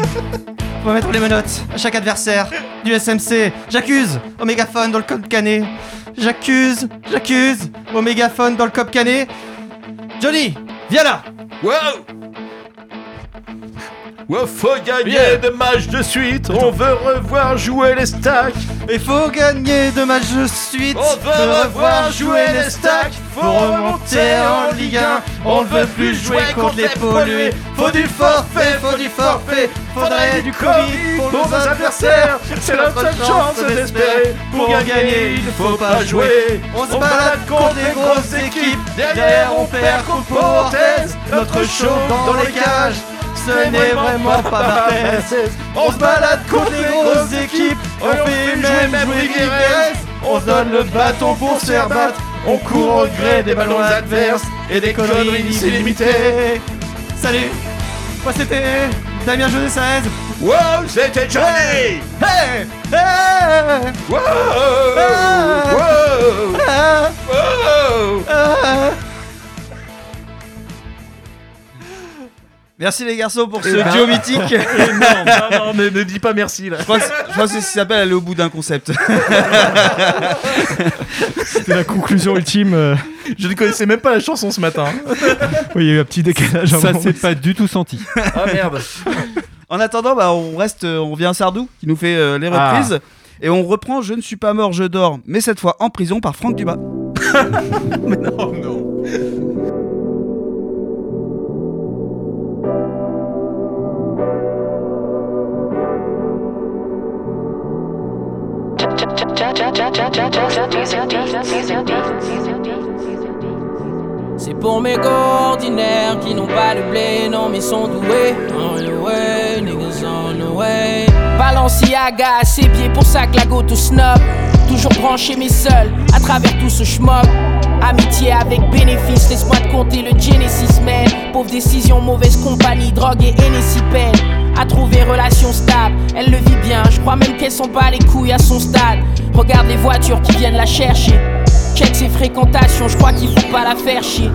faut mettre les menottes à chaque adversaire du SMC. J'accuse au mégaphone dans le cop canet. J'accuse, j'accuse au mégaphone dans le cop canet. Johnny, viens là Wow Wow, faut gagner Yeah. des matchs de suite, on veut revoir jouer les stacks. Il faut gagner deux matchs de suite. On veut revoir jouer les stacks. Faut remonter en Ligue 1. On ne veut plus jouer contre les pollués. Faut du forfait, faut du forfait. Faudrait du Covid pour nos adversaires. C'est notre seule chance d'espérer. Pour gagner, il ne faut pas jouer. On se balade contre les grosses équipes. Derrière, on perd contre Portes. Notre show dans les cages. Ce n'est vraiment pas Barthez. On se balade contre les grosses équipes. On fait même jouer Guinness. On se donne le bâton pour se faire battre. On court au gré des ballons adverses et des conneries illimitées. Salut, moi c'était Damien José 16. Wow, c'était Johnny Hey! Hey! Wow Ah! Wow Ah! Wow Merci les garçons pour ce Eh ben. duo mythique. Énorme. [LAUGHS] Non, non, ne, ne dis pas merci là. Je crois que je crois que c'est ce qui s'appelle aller au bout d'un concept. [LAUGHS] C'était la conclusion ultime. euh. Je ne connaissais même pas la chanson ce matin. Oui, il y a eu un petit décalage. à un Ça moment. s'est pas du tout senti. Ah merde. En attendant, bah, on reste, euh, on revient à Sardou qui nous fait euh, les Ah. reprises. Et on reprend Je ne suis pas mort, je dors, mais cette fois en prison par Franck Dubas. Oh [LAUGHS] non. C'est pour mes ordinaires qui n'ont pas de blé, non mais sont doués. On the way, niggas on the way. Balenciaga à ses pieds, pour ça que la go tout snob. Toujours branché mais seul, à travers tout ce schmob. Amitié avec bénéfice, laisse-moi te compter le Genesis man. Pauvre décision, mauvaise compagnie, drogue et peine. À trouver relation stable, elle le vit bien. Je crois même qu'elle s'en bat les couilles à son stade. Regarde les voitures qui viennent la chercher. Check ses fréquentations, je crois qu'il faut pas la faire chier.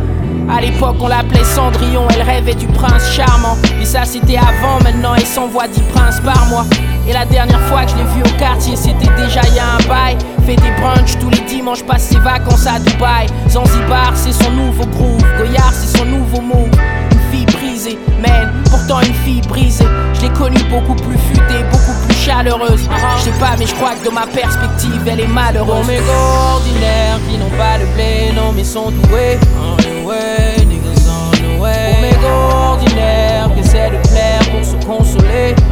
À l'époque, on l'appelait Cendrillon, elle rêvait du prince charmant. Mais ça, c'était avant, maintenant, elle s'envoie 10 princes par mois. Et la dernière fois que je l'ai vue au quartier, c'était déjà il y a un bail. Fait des brunchs tous les dimanches, passe ses vacances à Dubaï. Zanzibar, c'est son nouveau groove. Goyard, c'est son nouveau move. Brisée, man, pourtant une fille brisée. Je l'ai connue beaucoup plus futée, beaucoup plus chaleureuse. Je sais pas, mais je crois que de ma perspective, elle est malheureuse. Mes ordinaires qui n'ont pas de blé, non, mais sont doués. On the way, niggas on the way. Pour mes gars ordinaires qui essaient de plaire pour se consoler. Pour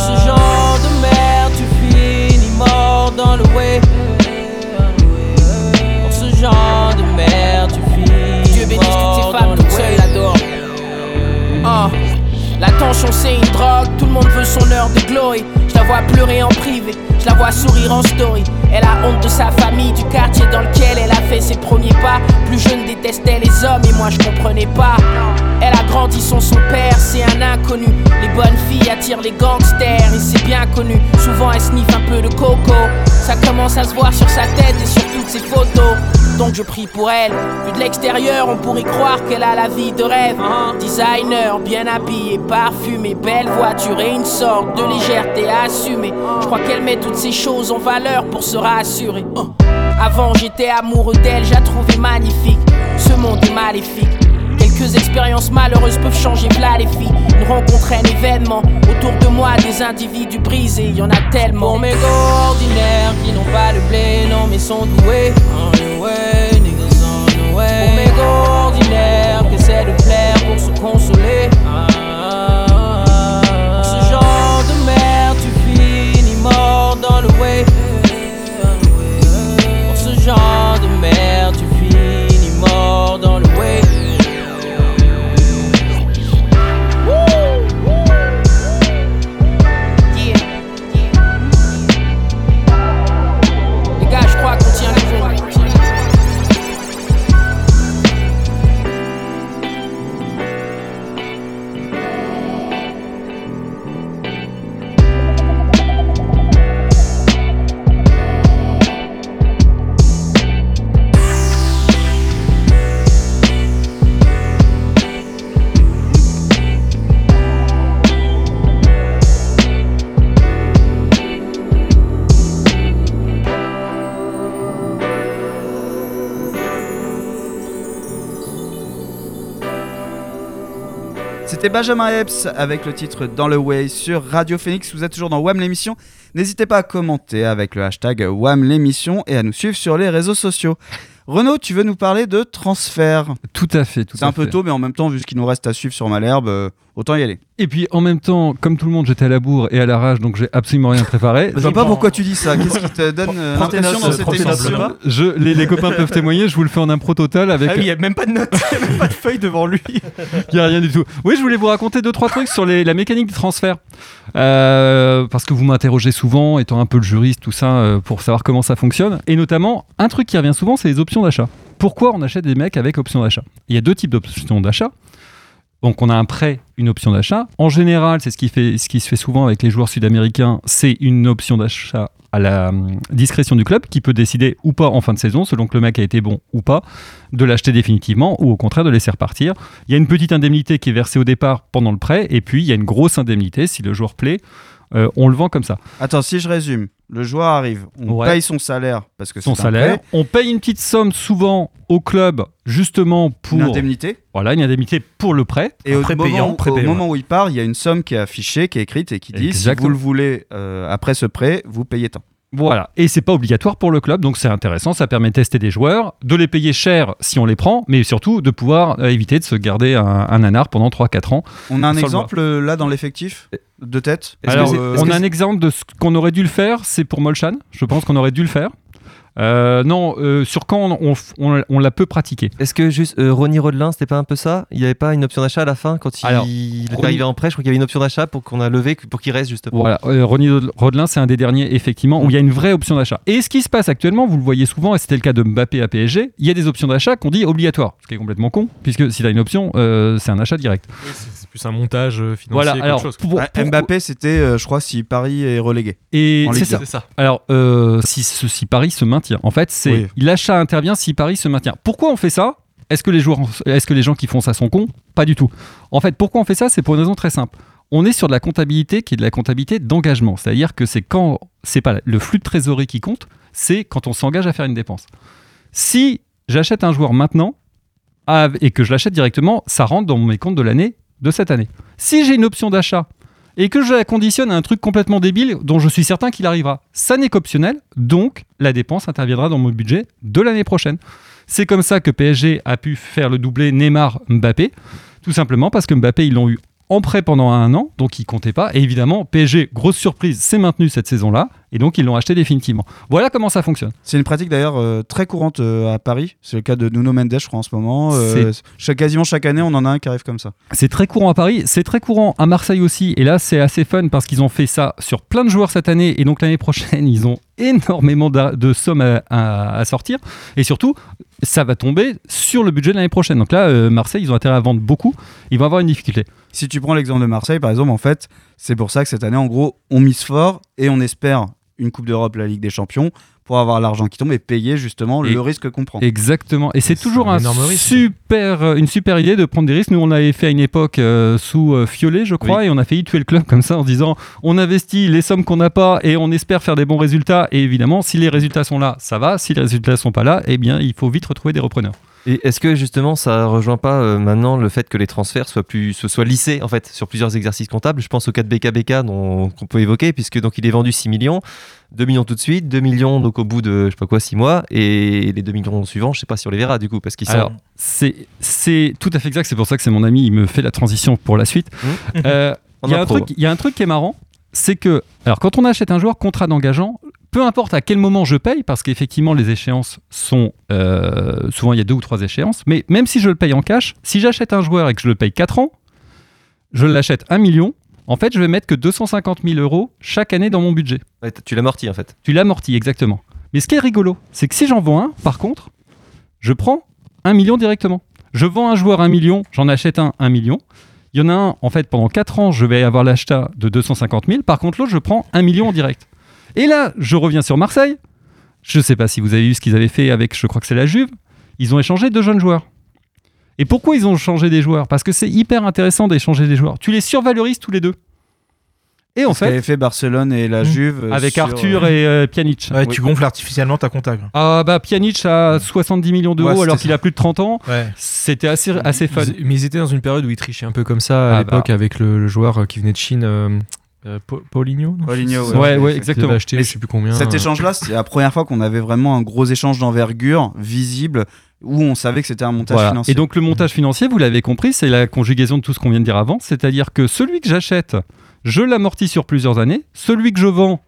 ce genre de merde, tu finis mort dans le way. L'attention c'est une drogue, tout le monde veut son heure de glory. Je la vois pleurer en privé, je la vois sourire en story. Elle a honte de sa famille, du quartier dans lequel elle a fait ses premiers pas. Plus jeune détestait les hommes et moi je comprenais pas. Elle a grandi sans son père, c'est un inconnu. Les bonnes filles attirent les gangsters et c'est bien connu. Souvent elle sniffe un peu de coco. Ça commence à se voir sur sa tête et sur toutes ses photos. Donc je prie pour elle. Vu de l'extérieur, on pourrait croire qu'elle a la vie de rêve. Designer, bien habillé, parfumé, belle voiture et une sorte de légèreté à assumer. Je crois qu'elle met toutes ces choses en valeur pour se rassurer. Oh. Avant j'étais amoureux d'elle, je la trouvais magnifique. Ce monde est maléfique. Quelques expériences malheureuses peuvent changer v'là les filles. Une rencontre, un événement. Autour de moi, des individus brisés, y en a tellement. Pour mes gars ordinaires qui n'ont pas de blé, non mais sont doués. On the way, niggas on the way. Pour mes gars ordinaires qui essaient de plaire pour se consoler. C'était Benjamin Epps avec le titre Dans le Way sur Radio Phoenix. Vous êtes toujours dans WAM l'émission. N'hésitez pas à commenter avec le hashtag WAM l'émission et à nous suivre sur les réseaux sociaux. Renaud, tu veux nous parler de transfert? Tout à fait. tout C'est un peu tôt, mais en même temps, vu ce qu'il nous reste à suivre sur Malherbe, euh, autant y aller. Et puis en même temps, comme tout le monde, j'étais à la bourre et à la rage, donc j'ai absolument rien préparé. Je vois pas pourquoi tu dis ça. Qu'est-ce qui te donne euh, l'impression dans cette émission pas. Je, les, les copains peuvent témoigner, je vous le fais en impro total avec. Ah oui, il n'y a même pas de notes, il y a même pas de feuille devant lui. Il n'y a rien du tout. Oui, je voulais vous raconter deux, trois trucs sur les- la mécanique de transfert. Euh, parce que vous m'interrogez souvent, étant un peu le juriste, tout ça, euh, pour savoir comment ça fonctionne. Et notamment, un truc qui revient souvent, c'est les options d'achat. Pourquoi on achète des mecs avec options d'achat? Il y a deux types d'options d'achat. Donc on a un prêt, une option d'achat. En général, c'est ce qui, se fait souvent avec les joueurs sud-américains, c'est une option d'achat à la hum, discrétion du club qui peut décider ou pas en fin de saison, selon que le mec a été bon ou pas, de l'acheter définitivement ou au contraire de laisser repartir. Il y a une petite indemnité qui est versée au départ pendant le prêt et puis il y a une grosse indemnité si le joueur plaît. Euh, on le vend comme ça. Attends, si je résume, le joueur arrive, on Ouais. paye son salaire parce que Son salaire, prêt, on paye une petite somme souvent au club justement pour une indemnité. voilà une indemnité pour le prêt. Et au, prépayant, moment, au prépayant, moment où il part, il y a une somme qui est affichée, qui est écrite et qui dit Exactement. si vous le voulez euh, après ce prêt, vous payez tant. Voilà, et c'est pas obligatoire pour le club, donc c'est intéressant, ça permet de tester des joueurs, de les payer cher si on les prend, mais surtout de pouvoir euh, éviter de se garder un, un nanar pendant 3-4 ans. On a un exemple euh, là dans l'effectif de tête? Alors, on a un exemple de ce qu'on aurait dû le faire, c'est pour Molchan, je pense qu'on aurait dû le faire. Euh, non, euh, sur quand on, on, on- on l'a peu pratiqué. Est-ce que juste euh, Ronnie Rodelin, c'était pas un peu ça? Il n'y avait pas une option d'achat à la fin quand il, Alors, il est arrivé en prêt? Je crois qu'il y avait une option d'achat pour qu'on a levé, pour qu'il reste justement. Voilà, euh, Ronnie Rodelin, c'est un des derniers, effectivement, où il y a une vraie option d'achat. Et ce qui se passe actuellement, vous le voyez souvent, et c'était le cas de Mbappé à PSG, il y a des options d'achat qu'on dit obligatoires, ce qui est complètement con, puisque si tu as une option, euh, c'est un achat direct. C'est plus un montage financier Voilà, alors, chose. pour- pour- Mbappé, c'était, euh, je crois, si Paris est relégué. Et c'est ça. ça. Alors, euh, si, si Paris se maintient, en fait, c'est Oui. l'achat intervient si Paris se maintient. Pourquoi on fait ça? Est-ce que les joueurs, est-ce que les gens qui font ça sont cons? Pas du tout. En fait, pourquoi on fait ça? C'est pour une raison très simple. On est sur de la comptabilité qui est de la comptabilité d'engagement, c'est-à-dire que c'est quand c'est pas le flux de trésorerie qui compte, c'est quand on s'engage à faire une dépense. Si j'achète un joueur maintenant et que je l'achète directement, ça rentre dans mes comptes de l'année de cette année. Si j'ai une option d'achat et que je la conditionne à un truc complètement débile dont je suis certain qu'il arrivera, ça n'est qu'optionnel, donc la dépense interviendra dans mon budget de l'année prochaine. C'est comme ça que PSG a pu faire le doublé Neymar-Mbappé, tout simplement parce que Mbappé, ils l'ont eu en prêt pendant un an, donc ils comptaient pas. Et évidemment, PSG, grosse surprise, s'est maintenu cette saison-là, et donc ils l'ont acheté définitivement. Voilà comment ça fonctionne. C'est une pratique d'ailleurs euh, très courante euh, à Paris. C'est le cas de Nuno Mendes, je crois, en ce moment. Euh, chaque, quasiment chaque année, on en a un qui arrive comme ça. C'est très courant à Paris, c'est très courant à Marseille aussi. Et là, c'est assez fun parce qu'ils ont fait ça sur plein de joueurs cette année. Et donc l'année prochaine, [LAUGHS] ils ont énormément de sommes à sortir. Et surtout, ça va tomber sur le budget de l'année prochaine. Donc là, euh, Marseille, ils ont intérêt à vendre beaucoup. Ils vont avoir une difficulté. Si tu prends l'exemple de Marseille, par exemple, en fait, c'est pour ça que cette année, en gros, on mise fort et on espère une Coupe d'Europe, la Ligue des Champions, pour avoir l'argent qui tombe et payer justement Et- le risque qu'on prend. Exactement. Et c'est toujours un super, euh, une super idée de prendre des risques. Nous, on l'avait fait à une époque euh, sous euh, Fiolet, je crois, et on a failli tuer le club comme ça en se disant on investit les sommes qu'on n'a pas et on espère faire des bons résultats. Et évidemment, si les résultats sont là, ça va. Si les résultats sont pas là, eh bien, il faut vite retrouver des repreneurs. Et est-ce que justement ça rejoint pas euh, maintenant le fait que les transferts soient plus se soient lissés en fait sur plusieurs exercices comptables? Je pense au cas de BKBK dont qu'on peut évoquer puisque donc il est vendu 6 millions, 2 millions tout de suite, 2 millions donc au bout de je sais pas quoi 6 mois et les 2 millions suivants, je sais pas si on les verra du coup parce qu'ils sont c'est tout à fait exact. C'est pour ça que c'est mon ami. Il me fait la transition pour la suite. Mmh. Euh, [LAUGHS] En Il y, a un impro. truc- il y a un truc qui est marrant, c'est que, alors quand on achète un joueur contrat d'engageant, peu importe à quel moment je paye, parce qu'effectivement les échéances sont, euh, souvent il y a deux ou trois échéances, mais même si je le paye en cash, si j'achète un joueur et que je le paye 4 ans, je l'achète 1 million, en fait je vais mettre que 250 000 euros chaque année dans mon budget. Ouais, tu l'amortis en fait. Tu l'amortis exactement. Mais ce qui est rigolo, c'est que si j'en vends un, par contre, je prends 1 million directement. Je vends un joueur 1 million, j'en achète un 1 million. Il y en a un, en fait, pendant 4 ans, je vais avoir l'achat de 250 000. Par contre, l'autre, je prends 1 million en direct. Et là, je reviens sur Marseille. Je ne sais pas si vous avez vu ce qu'ils avaient fait avec, je crois que c'est la Juve. Ils ont échangé deux jeunes joueurs. Et pourquoi ils ont changé des joueurs? Parce que c'est hyper intéressant d'échanger des joueurs. Tu les survalorises tous les deux. Et en Ce qu'avait fait, fait Barcelone et la Juve. euh, avec sur, Arthur euh, et euh, Pjanic. Ouais, tu gonfles artificiellement ta comptable. Ah bah Pjanic a 70 millions d'euros Ouais, alors qu'il a plus de 30 ans. Ouais. C'était assez, assez fun. Mais ils étaient dans une période où ils trichaient un peu comme ça à Ah l'époque bah. avec le, le joueur euh, qui venait de Chine, euh, euh, Pa- Paulinho. Paulinho, C'est ouais. ça Ouais, ouais, exactement. acheté, Mais je sais plus combien. Cet échange-là, c'est la première fois qu'on avait vraiment un gros échange d'envergure visible où on savait que c'était un montage Voilà. financier. Et donc le montage financier, vous l'avez compris, c'est la conjugaison de tout ce qu'on vient de dire avant. C'est-à-dire que celui que j'achète, je l'amortis sur plusieurs années. Celui que je vends,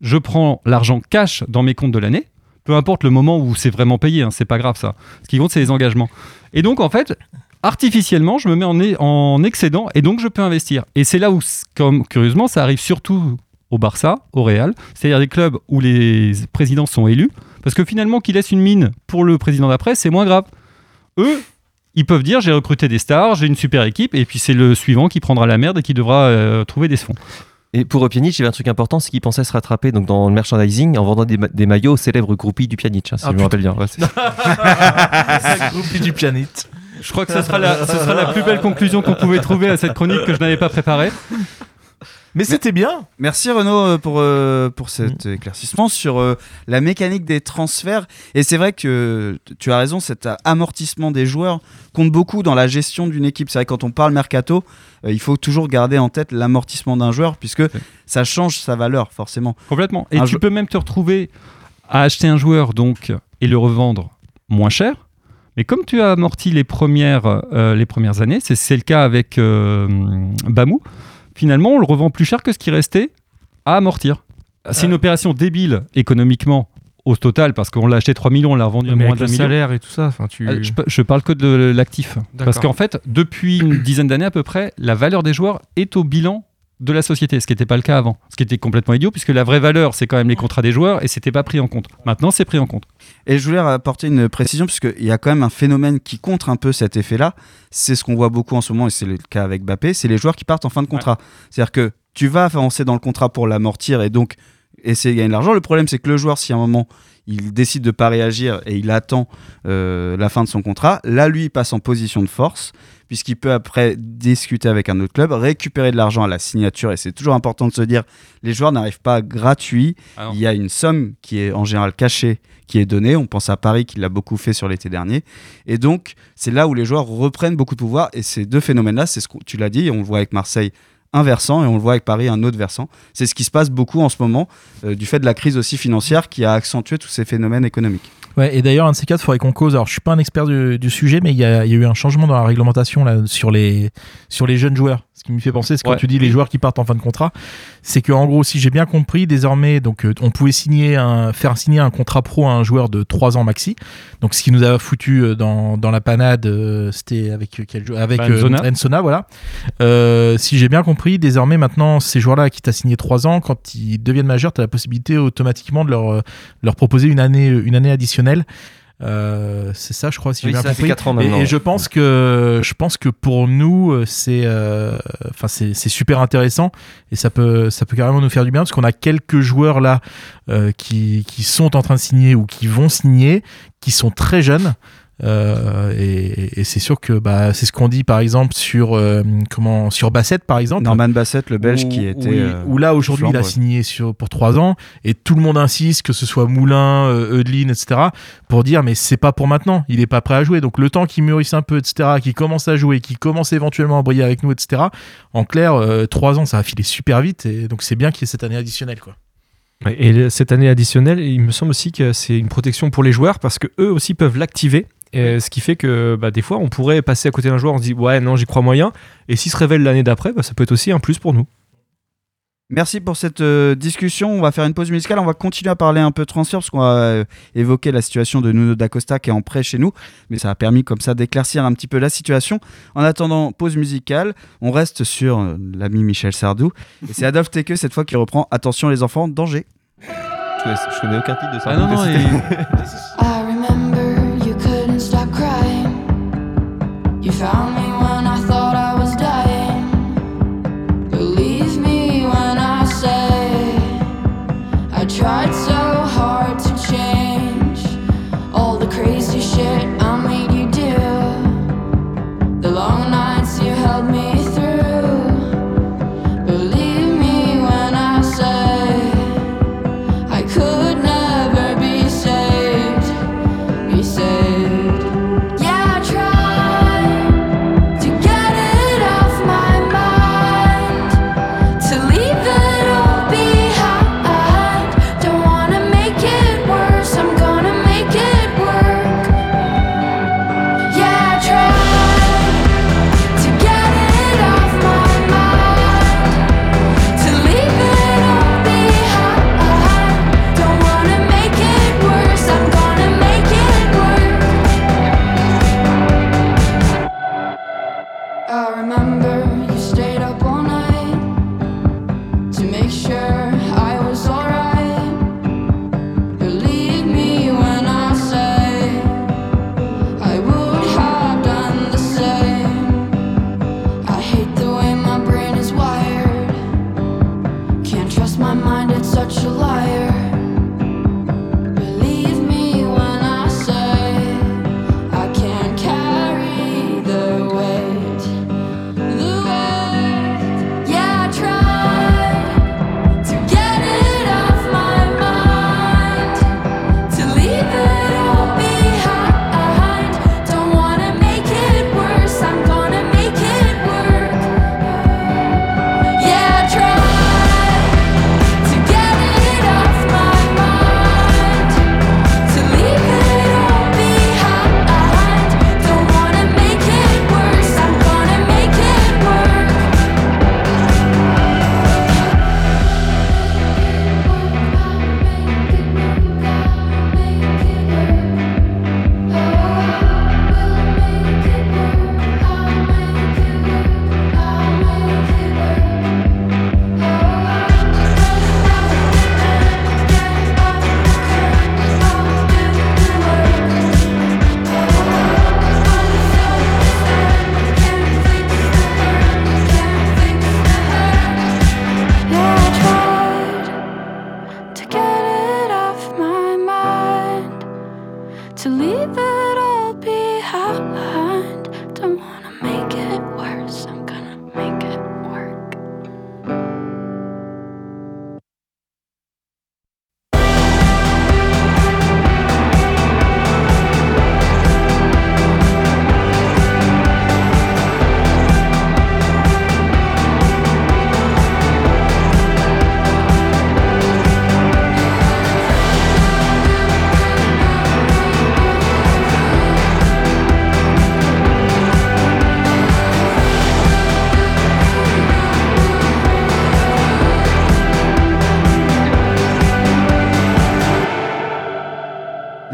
je prends l'argent cash dans mes comptes de l'année. Peu importe le moment où c'est vraiment payé, hein, c'est pas grave ça. Ce qui compte, c'est les engagements. Et donc en fait, artificiellement, je me mets en, excédent et donc je peux investir. Et c'est là où, comme curieusement, ça arrive surtout au Barça, au Real, c'est-à-dire des clubs où les présidents sont élus. Parce que finalement, qu'ils laissent une mine pour le président d'après, c'est moins grave. Eux, ils peuvent dire j'ai recruté des stars, j'ai une super équipe, et puis c'est le suivant qui prendra la merde et qui devra euh, trouver des fonds. Et pour Pjanic, il y avait un truc important, c'est qu'il pensait se rattraper donc dans le merchandising en vendant des, ma- des maillots aux célèbres groupies du Pjanic, hein, si Ah, je me rappelle bien. Ouais, [LAUGHS] [LAUGHS] groupie du pianite. Je crois que ce sera la, ce sera la plus belle conclusion qu'on pouvait trouver à cette chronique que je n'avais pas préparée. Mais c'était bien. Merci Renaud euh, pour, euh, pour cet éclaircissement sur euh, la mécanique des transferts. Et c'est vrai que tu as raison, cet amortissement des joueurs compte beaucoup dans la gestion d'une équipe. C'est vrai que quand on parle mercato, euh, il faut toujours garder en tête l'amortissement d'un joueur puisque ça change sa valeur forcément. Complètement. Et Un tu peux même te retrouver à acheter un joueur donc et le revendre moins cher. Mais comme tu as amorti les premières, euh, les premières années, c'est le cas avec euh, Bamou, finalement on le revend plus cher que ce qui restait à amortir. C'est une opération débile économiquement au total parce qu'on l'a acheté 3 millions, on l'a revendu à moins d'un million. salaire et tout ça, tu. Euh, Je, je parle que de l'actif. Parce qu'en fait, depuis une dizaine d'années à peu près, la valeur des joueurs est au bilan de la société, ce qui n'était pas le cas avant. Ce qui était complètement idiot, puisque la vraie valeur, c'est quand même les contrats des joueurs, et c'était pas pris en compte. Maintenant, c'est pris en compte. Et je voulais apporter une précision, puisqu'il y a quand même un phénomène qui contre un peu cet effet-là. C'est ce qu'on voit beaucoup en ce moment, et c'est le cas avec Bappé, c'est les joueurs qui partent en fin de contrat. C'est-à-dire que tu vas avancer dans le contrat pour l'amortir et donc essayer de gagner de l'argent. Le problème, c'est que le joueur, si à un moment, il décide de pas réagir et il attend euh, la fin de son contrat, là, lui, il passe en position de force, puisqu'il peut après discuter avec un autre club, récupérer de l'argent à la signature, et c'est toujours important de se dire, les joueurs n'arrivent pas gratuits, Ah il y a une somme qui est en général cachée, qui est donnée, on pense à Paris qui l'a beaucoup fait sur l'été dernier, et donc c'est là où les joueurs reprennent beaucoup de pouvoir, et ces deux phénomènes-là, c'est ce que tu l'as dit, on le voit avec Marseille, un versant et on le voit avec Paris un autre versant. C'est ce qui se passe beaucoup en ce moment euh, du fait de la crise aussi financière qui a accentué tous ces phénomènes économiques. Ouais, et d'ailleurs, un de ces quatre, il faudrait qu'on cause. Alors, je suis pas un expert du, sujet, mais il y, a, eu un changement dans la réglementation sur les jeunes joueurs. Ce qui me fait penser, c'est quand Ouais. tu dis les joueurs qui partent en fin de contrat, c'est que en gros, si j'ai bien compris, désormais, donc euh, on pouvait signer un, faire signer un contrat pro à un joueur de 3 ans maxi. Donc, ce qui nous a foutu euh, dans, dans la panade, euh, c'était avec quel joueur Avec Enzona. Enzona, voilà. Euh, si j'ai bien compris, désormais, maintenant, ces joueurs-là qui t'as signé 3 ans, quand ils deviennent majeurs, tu as la possibilité automatiquement de leur, leur proposer une année, une année additionnelle. Euh, c'est ça, je crois, si Oui, j'ai bien ça fait compris. ans Et- maintenant, et, ouais. je pense que je pense que pour nous, euh, c'est euh, enfin c'est c'est super intéressant et ça peut ça peut carrément nous faire du bien parce qu'on a quelques joueurs là euh, qui qui sont en train de signer ou qui vont signer, qui sont très jeunes. Euh, et, et c'est sûr que bah, c'est ce qu'on dit par exemple sur euh, comment sur Bassett par exemple Norman Bassett, le Belge, où- qui était. oui, euh, où là aujourd'hui il a ouais. signé sur, pour 3 ans et tout le monde insiste que ce soit Moulin, euh, Eudeline, etc. pour dire mais c'est pas pour maintenant, il est pas prêt à jouer. Donc le temps qu'il mûrisse un peu, etc., qu'il commence à jouer, qu'il commence éventuellement à briller avec nous, etc. En clair, 3 ans ça va filer super vite et donc c'est bien qu'il y ait cette année additionnelle quoi. Et cette année additionnelle, il me semble aussi que c'est une protection pour les joueurs parce que eux aussi peuvent l'activer. Et ce qui fait que bah, des fois, on pourrait passer à côté d'un joueur, on se dit ouais, non, j'y crois moyen. Et s'il se révèle l'année d'après, bah, ça peut être aussi un plus pour nous. Merci pour cette euh, discussion. On va faire une pause musicale. On va continuer à parler un peu de transfert parce qu'on va euh, évoquer la situation de Nuno D'Acosta qui est en prêt chez nous. Mais ça a permis comme ça d'éclaircir un petit peu la situation. En attendant, pause musicale. On reste sur euh, l'ami Michel Sardou. Et c'est Adolphe Teke cette fois qui reprend Attention les enfants, danger. Je connais, je connais aucun titre de ça. Ah non, non, [LAUGHS] C'était- You found me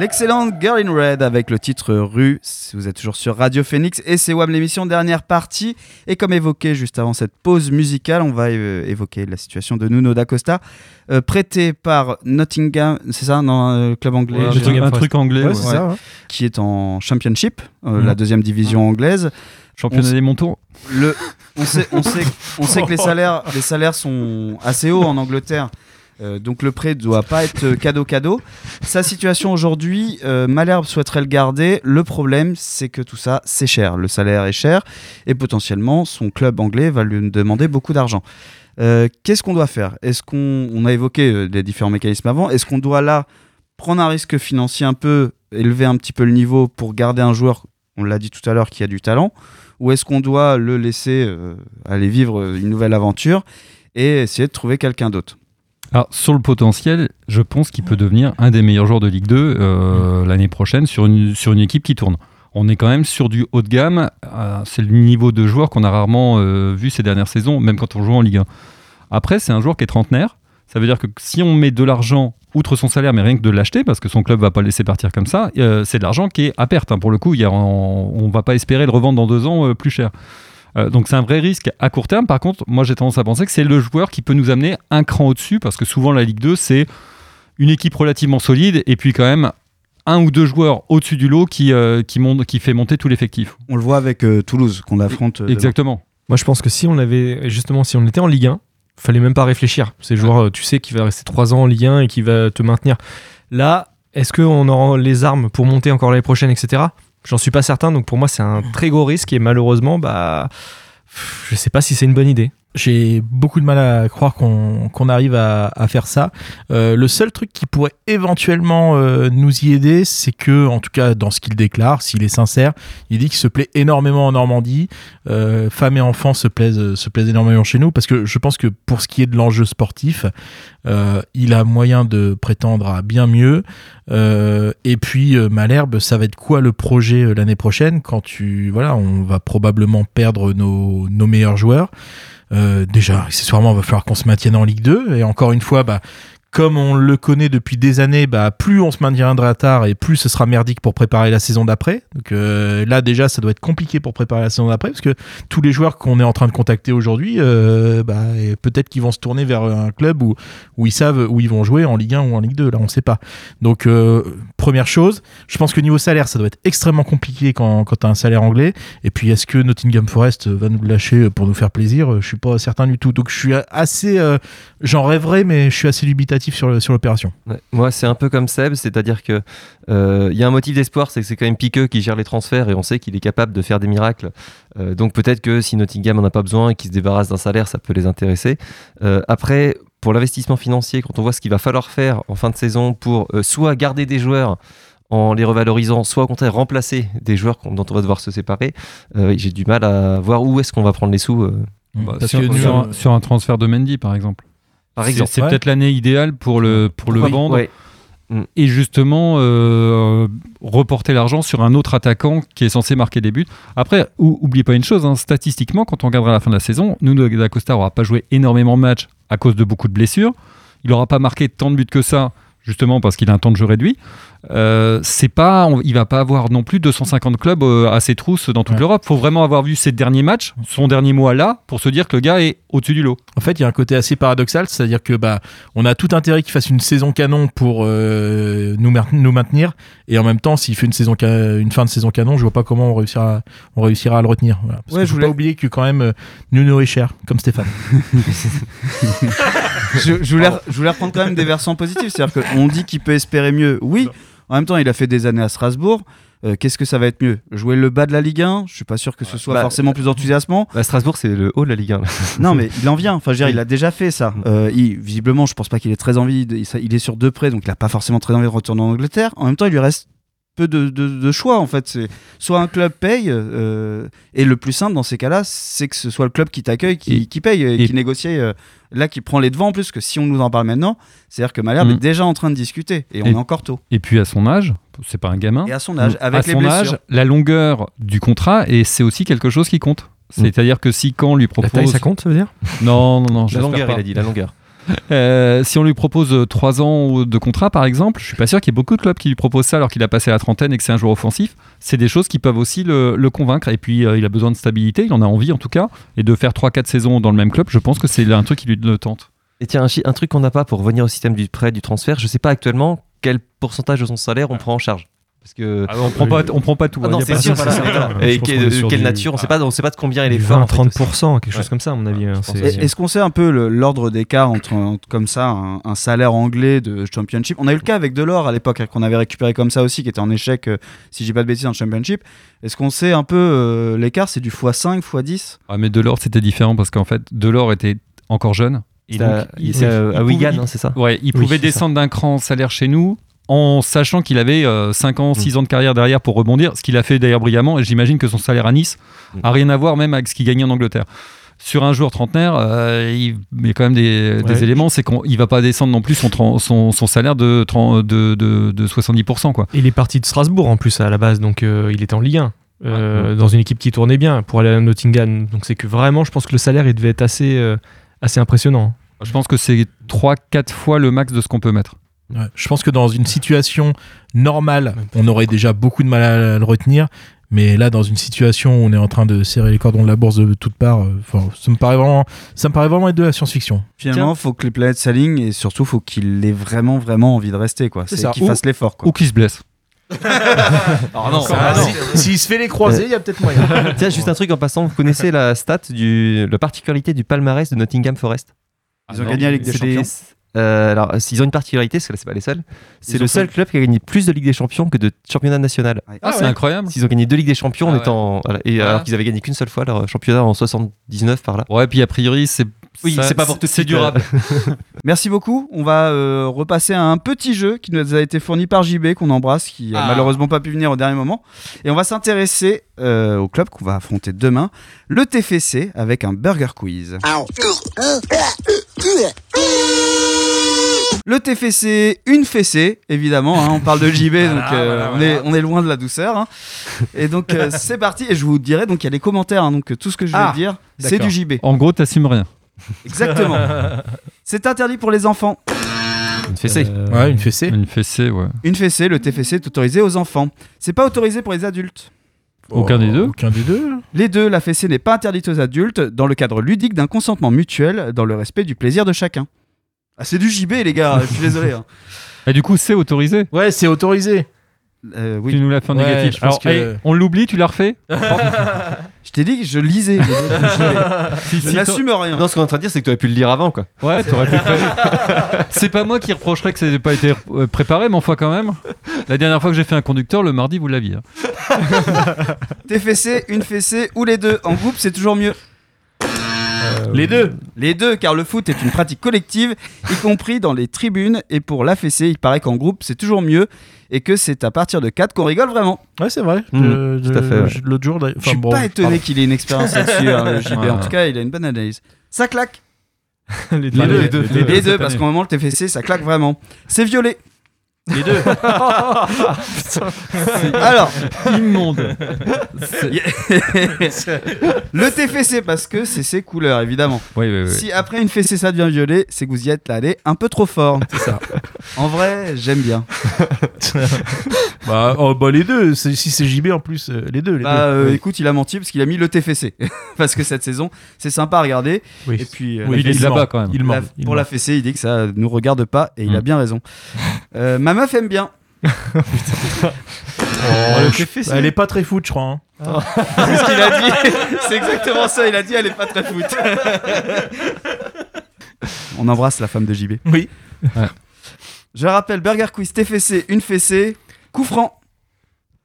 L'excellente Girl in Red avec le titre Rue. Vous êtes toujours sur Radio Phoenix et c'est WAM l'émission dernière partie. Et comme évoqué juste avant cette pause musicale, on va euh, évoquer la situation de Nuno D'Acosta, euh, prêté par Nottingham, c'est ça, dans euh, club anglais, Ouais, un truc anglais, Ouais, c'est ça, ouais. qui est en Championship, euh, Mm. la deuxième division anglaise. Championnat des montants. le, on sait, on sait, on sait que les salaires, les salaires sont assez hauts en Angleterre. Euh, donc le prêt ne doit pas être cadeau cadeau. Sa situation aujourd'hui, euh, Malherbe souhaiterait le garder. Le problème, c'est que tout ça, c'est cher. Le salaire est cher et potentiellement son club anglais va lui demander beaucoup d'argent. Euh, Qu'est-ce qu'on doit faire? Est-ce qu'on on a évoqué les différents mécanismes avant Est-ce qu'on doit là prendre un risque financier un peu, élever un petit peu le niveau pour garder un joueur, on l'a dit tout à l'heure, qui a du talent? Ou est-ce qu'on doit le laisser aller vivre une nouvelle aventure et essayer de trouver quelqu'un d'autre? Alors, sur le potentiel, je pense qu'il peut devenir un des meilleurs joueurs de Ligue 2 euh, l'année prochaine sur une, sur une équipe qui tourne. On est quand même sur du haut de gamme. euh, c'est le niveau de joueur qu'on a rarement euh, vu ces dernières saisons, même quand on joue en Ligue 1. Après, c'est un joueur qui est trentenaire. Ça veut dire que si on met de l'argent, outre son salaire, mais rien que de l'acheter, parce que son club va pas le laisser partir comme ça, c'est de l'argent qui est à perte. hein. Pour le coup, il y a- on ne va pas espérer le revendre dans deux ans plus cher. Euh, donc c'est un vrai risque à court terme. Par contre, moi j'ai tendance à penser que c'est le joueur qui peut nous amener un cran au-dessus, parce que souvent la Ligue 2, c'est une équipe relativement solide, et puis quand même un ou deux joueurs au-dessus du lot qui, euh, qui, monte, qui fait monter tout l'effectif. On le voit avec euh, Toulouse qu'on affronte. euh, demain. Exactement. Moi, je pense que si on avait, justement, si on était en Ligue 1, fallait même pas réfléchir. Ces joueurs, tu sais qu'il va rester 3 ans en Ligue 1 et qu'il va te maintenir. Là, est-ce qu'on aura les armes pour monter encore l'année prochaine, etc. J'en suis pas certain. Donc pour moi, c'est un très gros risque et malheureusement, bah, je sais pas si c'est une bonne idée. J'ai beaucoup de mal à croire qu'on arrive à, faire ça. Euh, le seul truc qui pourrait éventuellement euh, nous y aider, c'est que, en tout cas dans ce qu'il déclare, s'il est sincère, il dit qu'il se plaît énormément en Normandie. Euh, femmes et enfants se plaisent, se plaisent énormément chez nous, parce que je pense que pour ce qui est de l'enjeu sportif, il a moyen de prétendre à bien mieux. Et puis Malherbe, ça va être quoi le projet l'année prochaine quand tu voilà, on va probablement perdre nos meilleurs joueurs. Euh, déjà, accessoirement, il va falloir qu'on se maintienne en Ligue 2. Et encore une fois, bah, comme on le connaît depuis des années, bah, plus on se maintiendra tard et plus ce sera merdique pour préparer la saison d'après. Donc euh, là déjà, ça doit être compliqué pour préparer la saison d'après parce que tous les joueurs qu'on est en train de contacter aujourd'hui, euh, bah, peut-être qu'ils vont se tourner vers un club où, ils savent où ils vont jouer en Ligue 1 ou en Ligue 2. Là, on sait pas. Donc euh, première chose, je pense que niveau salaire, ça doit être extrêmement compliqué quand, quand tu as un salaire anglais. Et puis est-ce que Nottingham Forest va nous lâcher pour nous faire plaisir? Je suis pas certain du tout. Donc je suis assez, j'en rêverais, mais je suis assez dubitatif sur l'opération. Ouais, Moi, c'est un peu comme Seb, c'est-à-dire que euh, il y a un motif d'espoir, c'est que c'est quand même Piqueux qui gère les transferts et on sait qu'il est capable de faire des miracles. Euh, donc peut-être que si Nottingham en a pas besoin et qu'il se débarrasse d'un salaire, ça peut les intéresser. Euh, après, pour l'investissement financier, quand on voit ce qu'il va falloir faire en fin de saison pour euh, soit garder des joueurs en les revalorisant, soit au contraire remplacer des joueurs qu'on- dont on va devoir se séparer, euh, j'ai du mal à voir où est-ce qu'on va prendre les sous. euh, Bah, Parce sur, que nous, sur un, sur un transfert de Mendy, par exemple. Par C'est- exemple. C'est Ouais. peut-être l'année idéale pour le, pour le Oui, vendre. ouais. Et justement, euh, reporter l'argent sur un autre attaquant qui est censé marquer des buts. Après, ou, oubliez pas une chose, hein, statistiquement, quand on regardera la fin de la saison, Nuno da Costa n'aura pas joué énormément de matchs à cause de beaucoup de blessures. Il n'aura pas marqué tant de buts que ça, justement parce qu'il a un temps de jeu réduit. Euh, c'est pas, on- il va pas avoir non plus 250 clubs euh, à ses trousses dans toute Ouais. l'Europe. faut vraiment avoir vu ses derniers matchs, son dernier mois là, pour se dire que le gars est au-dessus du lot. En fait, il y a un côté assez paradoxal, c'est-à-dire que bah, on a tout intérêt qu'il fasse une saison canon pour euh, nous, maintenir, et en même temps, s'il fait une saison une fin de saison canon, je vois pas comment on réussira, on réussira à le retenir. Voilà. Parce Ouais, que je faut voulais- pas oublier que quand même euh, Nuno est cher, comme Stéphane. [LAUGHS] je, je voulais, je voulais reprendre quand même des versants positifs. C'est-à-dire qu'on dit qu'il peut espérer mieux. Oui, en même temps, il a fait des années à Strasbourg. Euh, Qu'est-ce que ça va être mieux? Jouer le bas de la Ligue 1 Je suis pas sûr que ce soit Bah, forcément plus enthousiasmant. Bah, Strasbourg, c'est le haut de la Ligue 1. là. [LAUGHS] Non, mais il en vient. Enfin, je veux dire, il a déjà fait ça. Euh, il- visiblement, je pense pas qu'il ait très envie. de- il, il est sur deux prêts, donc il a pas forcément très envie de retourner en Angleterre. En même temps, il lui reste peu de, de- de choix en fait. C'est soit un club paye, euh, et le plus simple dans ces cas-là, c'est que ce soit le club qui t'accueille, qui, Et- qui paye et, et- qui négocie. euh, là, qui prend les devants en plus. Que si on nous en parle maintenant, c'est-à-dire que Malherbe Mm. est déjà en train de discuter et on Et- est encore tôt. Et puis à son âge, c'est pas un gamin. Et à son âge, à avec les son blessures. âge, la longueur du contrat, et c'est aussi quelque chose qui compte. C'est-à-dire que si quand lui La propose. taille, ça compte, ça veut dire? Non, non, non. La longueur, pas. il a dit, la longueur. Euh, si on lui propose 3 ans de contrat, par exemple, je suis pas sûr qu'il y ait beaucoup de clubs qui lui proposent ça alors qu'il a passé la trentaine et que c'est un joueur offensif. C'est des choses qui peuvent aussi le, convaincre. Et puis, euh, il a besoin de stabilité, il en a envie en tout cas. Et de faire 3-4 saisons dans le même club, je pense que c'est un truc qui lui le tente. Et tiens, un truc qu'on n'a pas pour revenir au système du prêt, du transfert, je sais pas actuellement quel pourcentage de son salaire on prend en charge. Parce que. Ah, on, prend pas, on prend pas tout. Ah hein, non, c'est sûr, voilà, Et quelle, quelle du- nature, on sait pas, on sait pas de combien il est 20, fort. en fait, 30%, quelque chose Ouais. comme ça, à mon avis. hein, Est-ce qu'on sait un peu l'ordre d'écart entre, entre, comme ça un, un salaire anglais de championship? On a eu le cas avec Delors à l'époque hein, qu'on avait récupéré comme ça aussi, qui était en échec, euh, si j'ai pas de bêtises, en championship. Est-ce qu'on sait un peu euh, l'écart? C'est du x5, x10 Ah, mais Delors, c'était différent parce qu'en fait, Delors était encore jeune. Et à- il à Wigan, c'est ça? Ouais, il Oui, pouvait descendre d'un cran en salaire chez nous en sachant qu'il avait 5 ans, 6 ans de carrière derrière pour rebondir, ce qu'il a fait d'ailleurs brillamment. Et j'imagine que son salaire à Nice Mm. a rien à voir même avec ce qu'il gagnait en Angleterre. Sur un joueur trentenaire, euh, il y a quand même des, des Ouais. éléments, c'est qu'il va pas descendre non plus son, tren- son, son salaire de, 30 de, de, de 70%. Quoi. Il est parti de Strasbourg en plus à la base, donc euh, il était en Ligue 1. euh, dans une équipe qui tournait bien pour aller à Nottingham. Donc c'est que vraiment, je pense que le salaire il devait être assez, euh, assez impressionnant. Je pense que c'est 3-4 fois le max de ce qu'on peut mettre. Ouais, je pense que dans une situation normale, on aurait déjà beaucoup de mal à le retenir. Mais là, dans une situation où on est en train de serrer les cordons de la bourse de toutes parts, euh, enfin, ça me paraît vraiment, ça me paraît vraiment être de la science-fiction. Finalement, il faut que les planètes s'alignent et surtout, faut qu'il ait vraiment, vraiment envie de rester. quoi. C'est qu'il fasse l'effort. quoi. Ou qui se blesse. [LAUGHS] Ah non, Ah, non. si- S'il se fait les croisés, il y a peut-être moyen. [LAUGHS] Tiens, juste un truc en passant, vous connaissez la stat du, la particularité du palmarès de Nottingham Forest? Ils ont gagné la Ligue des Champions. Euh, alors, s'ils ont une particularité, parce que là, c'est pas les seuls, c'est Ils le seul fait- club qui a gagné plus de Ligue des Champions que de championnat national. Ah, c'est incroyable. Ils ont gagné deux Ligues des Champions en Ah ouais. étant. voilà, et Ouais. alors qu'ils avaient gagné qu'une seule fois leur championnat en 79 par là. Ouais, puis a priori, c'est Oui, c'est pas pour tout C'est suite, durable. [LAUGHS] Merci beaucoup. On va euh, repasser à un petit jeu qui nous a été fourni par JB, qu'on embrasse, qui a Ah. malheureusement pas pu venir au dernier moment. Et on va s'intéresser euh, au club qu'on va affronter demain, le TFC, avec un burger quiz. Le TFC, une fessée, évidemment. hein, on parle de JB, [LAUGHS] donc euh, on, est, on est loin de la douceur. hein. Et donc euh, [LAUGHS] c'est parti. Et je vous dirai, donc il y a les commentaires. hein, donc tout ce que je vais Ah, dire, c'est du JB. En gros, t'assumes rien. Exactement. [LAUGHS] c'est interdit pour les enfants. Une fessée. Euh, Ouais, une fessée. Une fessée, ouais. Une fessée, le TFC est autorisé aux enfants. C'est pas autorisé pour les adultes. Aucun des deux Aucun des deux. Les deux, la fessée n'est pas interdite aux adultes dans le cadre ludique d'un consentement mutuel dans le respect du plaisir de chacun. Ah, c'est du JB, les gars, je suis désolé. hein. Et du coup, c'est autorisé. Ouais, c'est autorisé. Euh, Tu oui, nous l'as fait en Ouais, négatif. je pense Alors, que- hey, on l'oublie, tu l'as refait [LAUGHS] je t'ai dit que je lisais. [LAUGHS] Si, je si, n'assume rien. Non, ce qu'on est en train de dire, c'est que tu aurais pu le lire avant, quoi. Ouais, t'aurais pu le faire. [LAUGHS] C'est pas moi qui reprocherais que ça n'ait pas été euh, préparé, mais enfin quand même. La dernière fois que j'ai fait un conducteur, le mardi, vous l'aviez. hein. T'es fessé, une fessée ou les deux. En groupe, c'est toujours mieux. Les deux. Les deux, car le foot est une pratique collective, y compris dans les tribunes. Et pour la fessée, il paraît qu'en groupe, c'est toujours mieux. Et que c'est à partir de 4 qu'on rigole vraiment. Ouais, c'est vrai. Mmh, Je- tout à je- fait, ouais. je- L'autre jour, Je suis bon, pas étonné qu'il ait une expérience là-dessus, hein, le JB. Ouais. En tout cas, il a une bonne analyse. Ça claque. les [LAUGHS] Les deux, les deux, Les, deux, cette parce qu'au moment, le TFC, ça claque vraiment. C'est violet. Les deux. [LAUGHS] Alors, Immonde. [LAUGHS] le TFC, parce que c'est ses couleurs, évidemment. Oui, oui, oui. Si après une fessée, ça devient violet, c'est que vous y êtes allé un peu trop fort. C'est ça. En vrai, j'aime bien. [LAUGHS] bah, oh, bah, les deux. Si c'est JB en plus, euh, les deux. Les Bah, deux. euh, Oui. écoute, il a menti parce qu'il a mis le TFC. parce que cette saison, c'est sympa à regarder. Oui. Et puis, euh, Oui, il est là-bas, quand même. Il ment. la- il pour ment. la fessée, il dit que ça nous regarde pas et il a Mm. bien raison. Euh, ma meuf aime bien. [LAUGHS] Oh, le. Elle est pas très foot, je crois. hein. [LAUGHS] C'est ce qu'il a dit. [LAUGHS] C'est exactement ça. Il a dit elle est pas très foot. On embrasse la femme de JB. Oui. Je rappelle Burger Quiz TFC, une fessée, coup franc.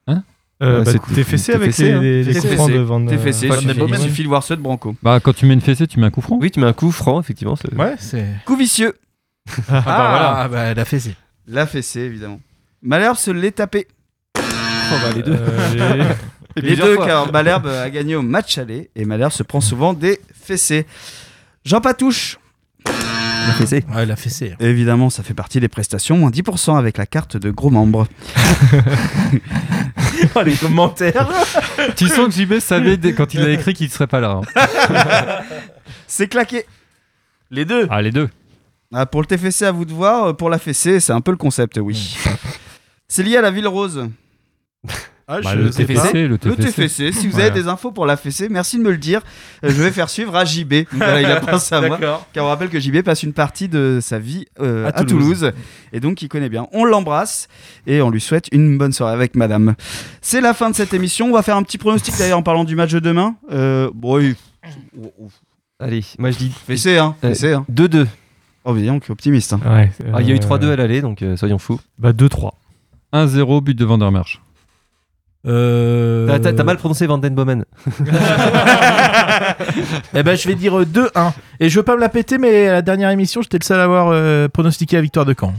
Euh, Ouais, bah, c'est t'es fessé avec fessé, les, hein. les, les TFC. coups francs de Van. TFC, euh, il Van suffit, den Bomen. il suffit de voir ceux de Branco. Bah, quand tu mets une fessée, tu mets un coup franc. Oui, tu mets un coup franc, effectivement. c'est- Ouais, c'est. Coup vicieux, Ah, bah voilà. Ah, bah, elle a fait c'est. La fessée évidemment. Malherbe se l'est tapé. les deux. euh, [LAUGHS] les- deux, fois. car Malherbe a gagné au match aller et Malherbe se prend souvent des fessées. Jean Patouche, La fessée. Ouais, elle a fait c'est. évidemment, ça fait partie des prestations, moins 10% avec la carte de gros membres. [LAUGHS] Oh, les commentaires. [LAUGHS] tu sens que JB savait dès- quand il a écrit qu'il serait pas là. hein. C'est claqué. Les deux. Ah, les deux. Ah, pour le TFC, à vous de voir. Euh, Pour la fessée, c'est un peu le concept, oui. C'est lié à la ville rose. [LAUGHS] Ah, Bah, je le. TFC, le si vous avez des infos pour la fessée, merci de me le dire. Euh, je vais faire suivre à JB. [LAUGHS] Voilà, il a pensé à moi. Car on rappelle que JB passe une partie de sa vie euh, À à, Toulouse. Toulouse. Et donc il connaît bien. On l'embrasse et on lui souhaite une bonne soirée avec madame. C'est la fin de cette émission. On va faire un petit pronostic d'ailleurs en parlant du match de demain. Euh, bon, oui. Allez, moi je dis Fessée, hein. Euh, Fessée, hein. 2-2. Oh, bien, donc optimiste. hein. ouais, Ah, il y a eu euh, 3-2 à l'aller, donc euh, soyons fous. Bah 2-3. 1-0, but de Vandermerch. Euh... T'as- mal prononcé Van Den Bomen. [LAUGHS] Eh ben, je vais dire euh, 2-1. Et je veux pas me la péter, mais à la dernière émission, j'étais le seul à avoir euh, pronostiqué la victoire de Caen.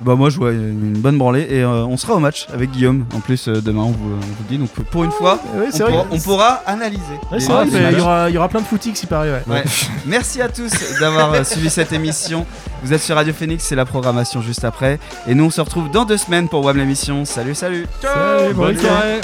Bah moi je vois une bonne branlée et euh, on sera au match avec Guillaume en plus euh, demain on vous, on vous le dit donc pour une fois Ouais, on, pourra, on pourra analyser. Ouais, c'est vrai, mais il y aura, il y aura plein de footix, il paraît. Ouais. Ouais. [LAUGHS] Merci à tous d'avoir euh, suivi cette émission. Vous êtes sur Radio Phoenix, c'est la programmation juste après. Et nous on se retrouve dans deux semaines pour WAM l'émission. Salut salut Ciao, Bonne soirée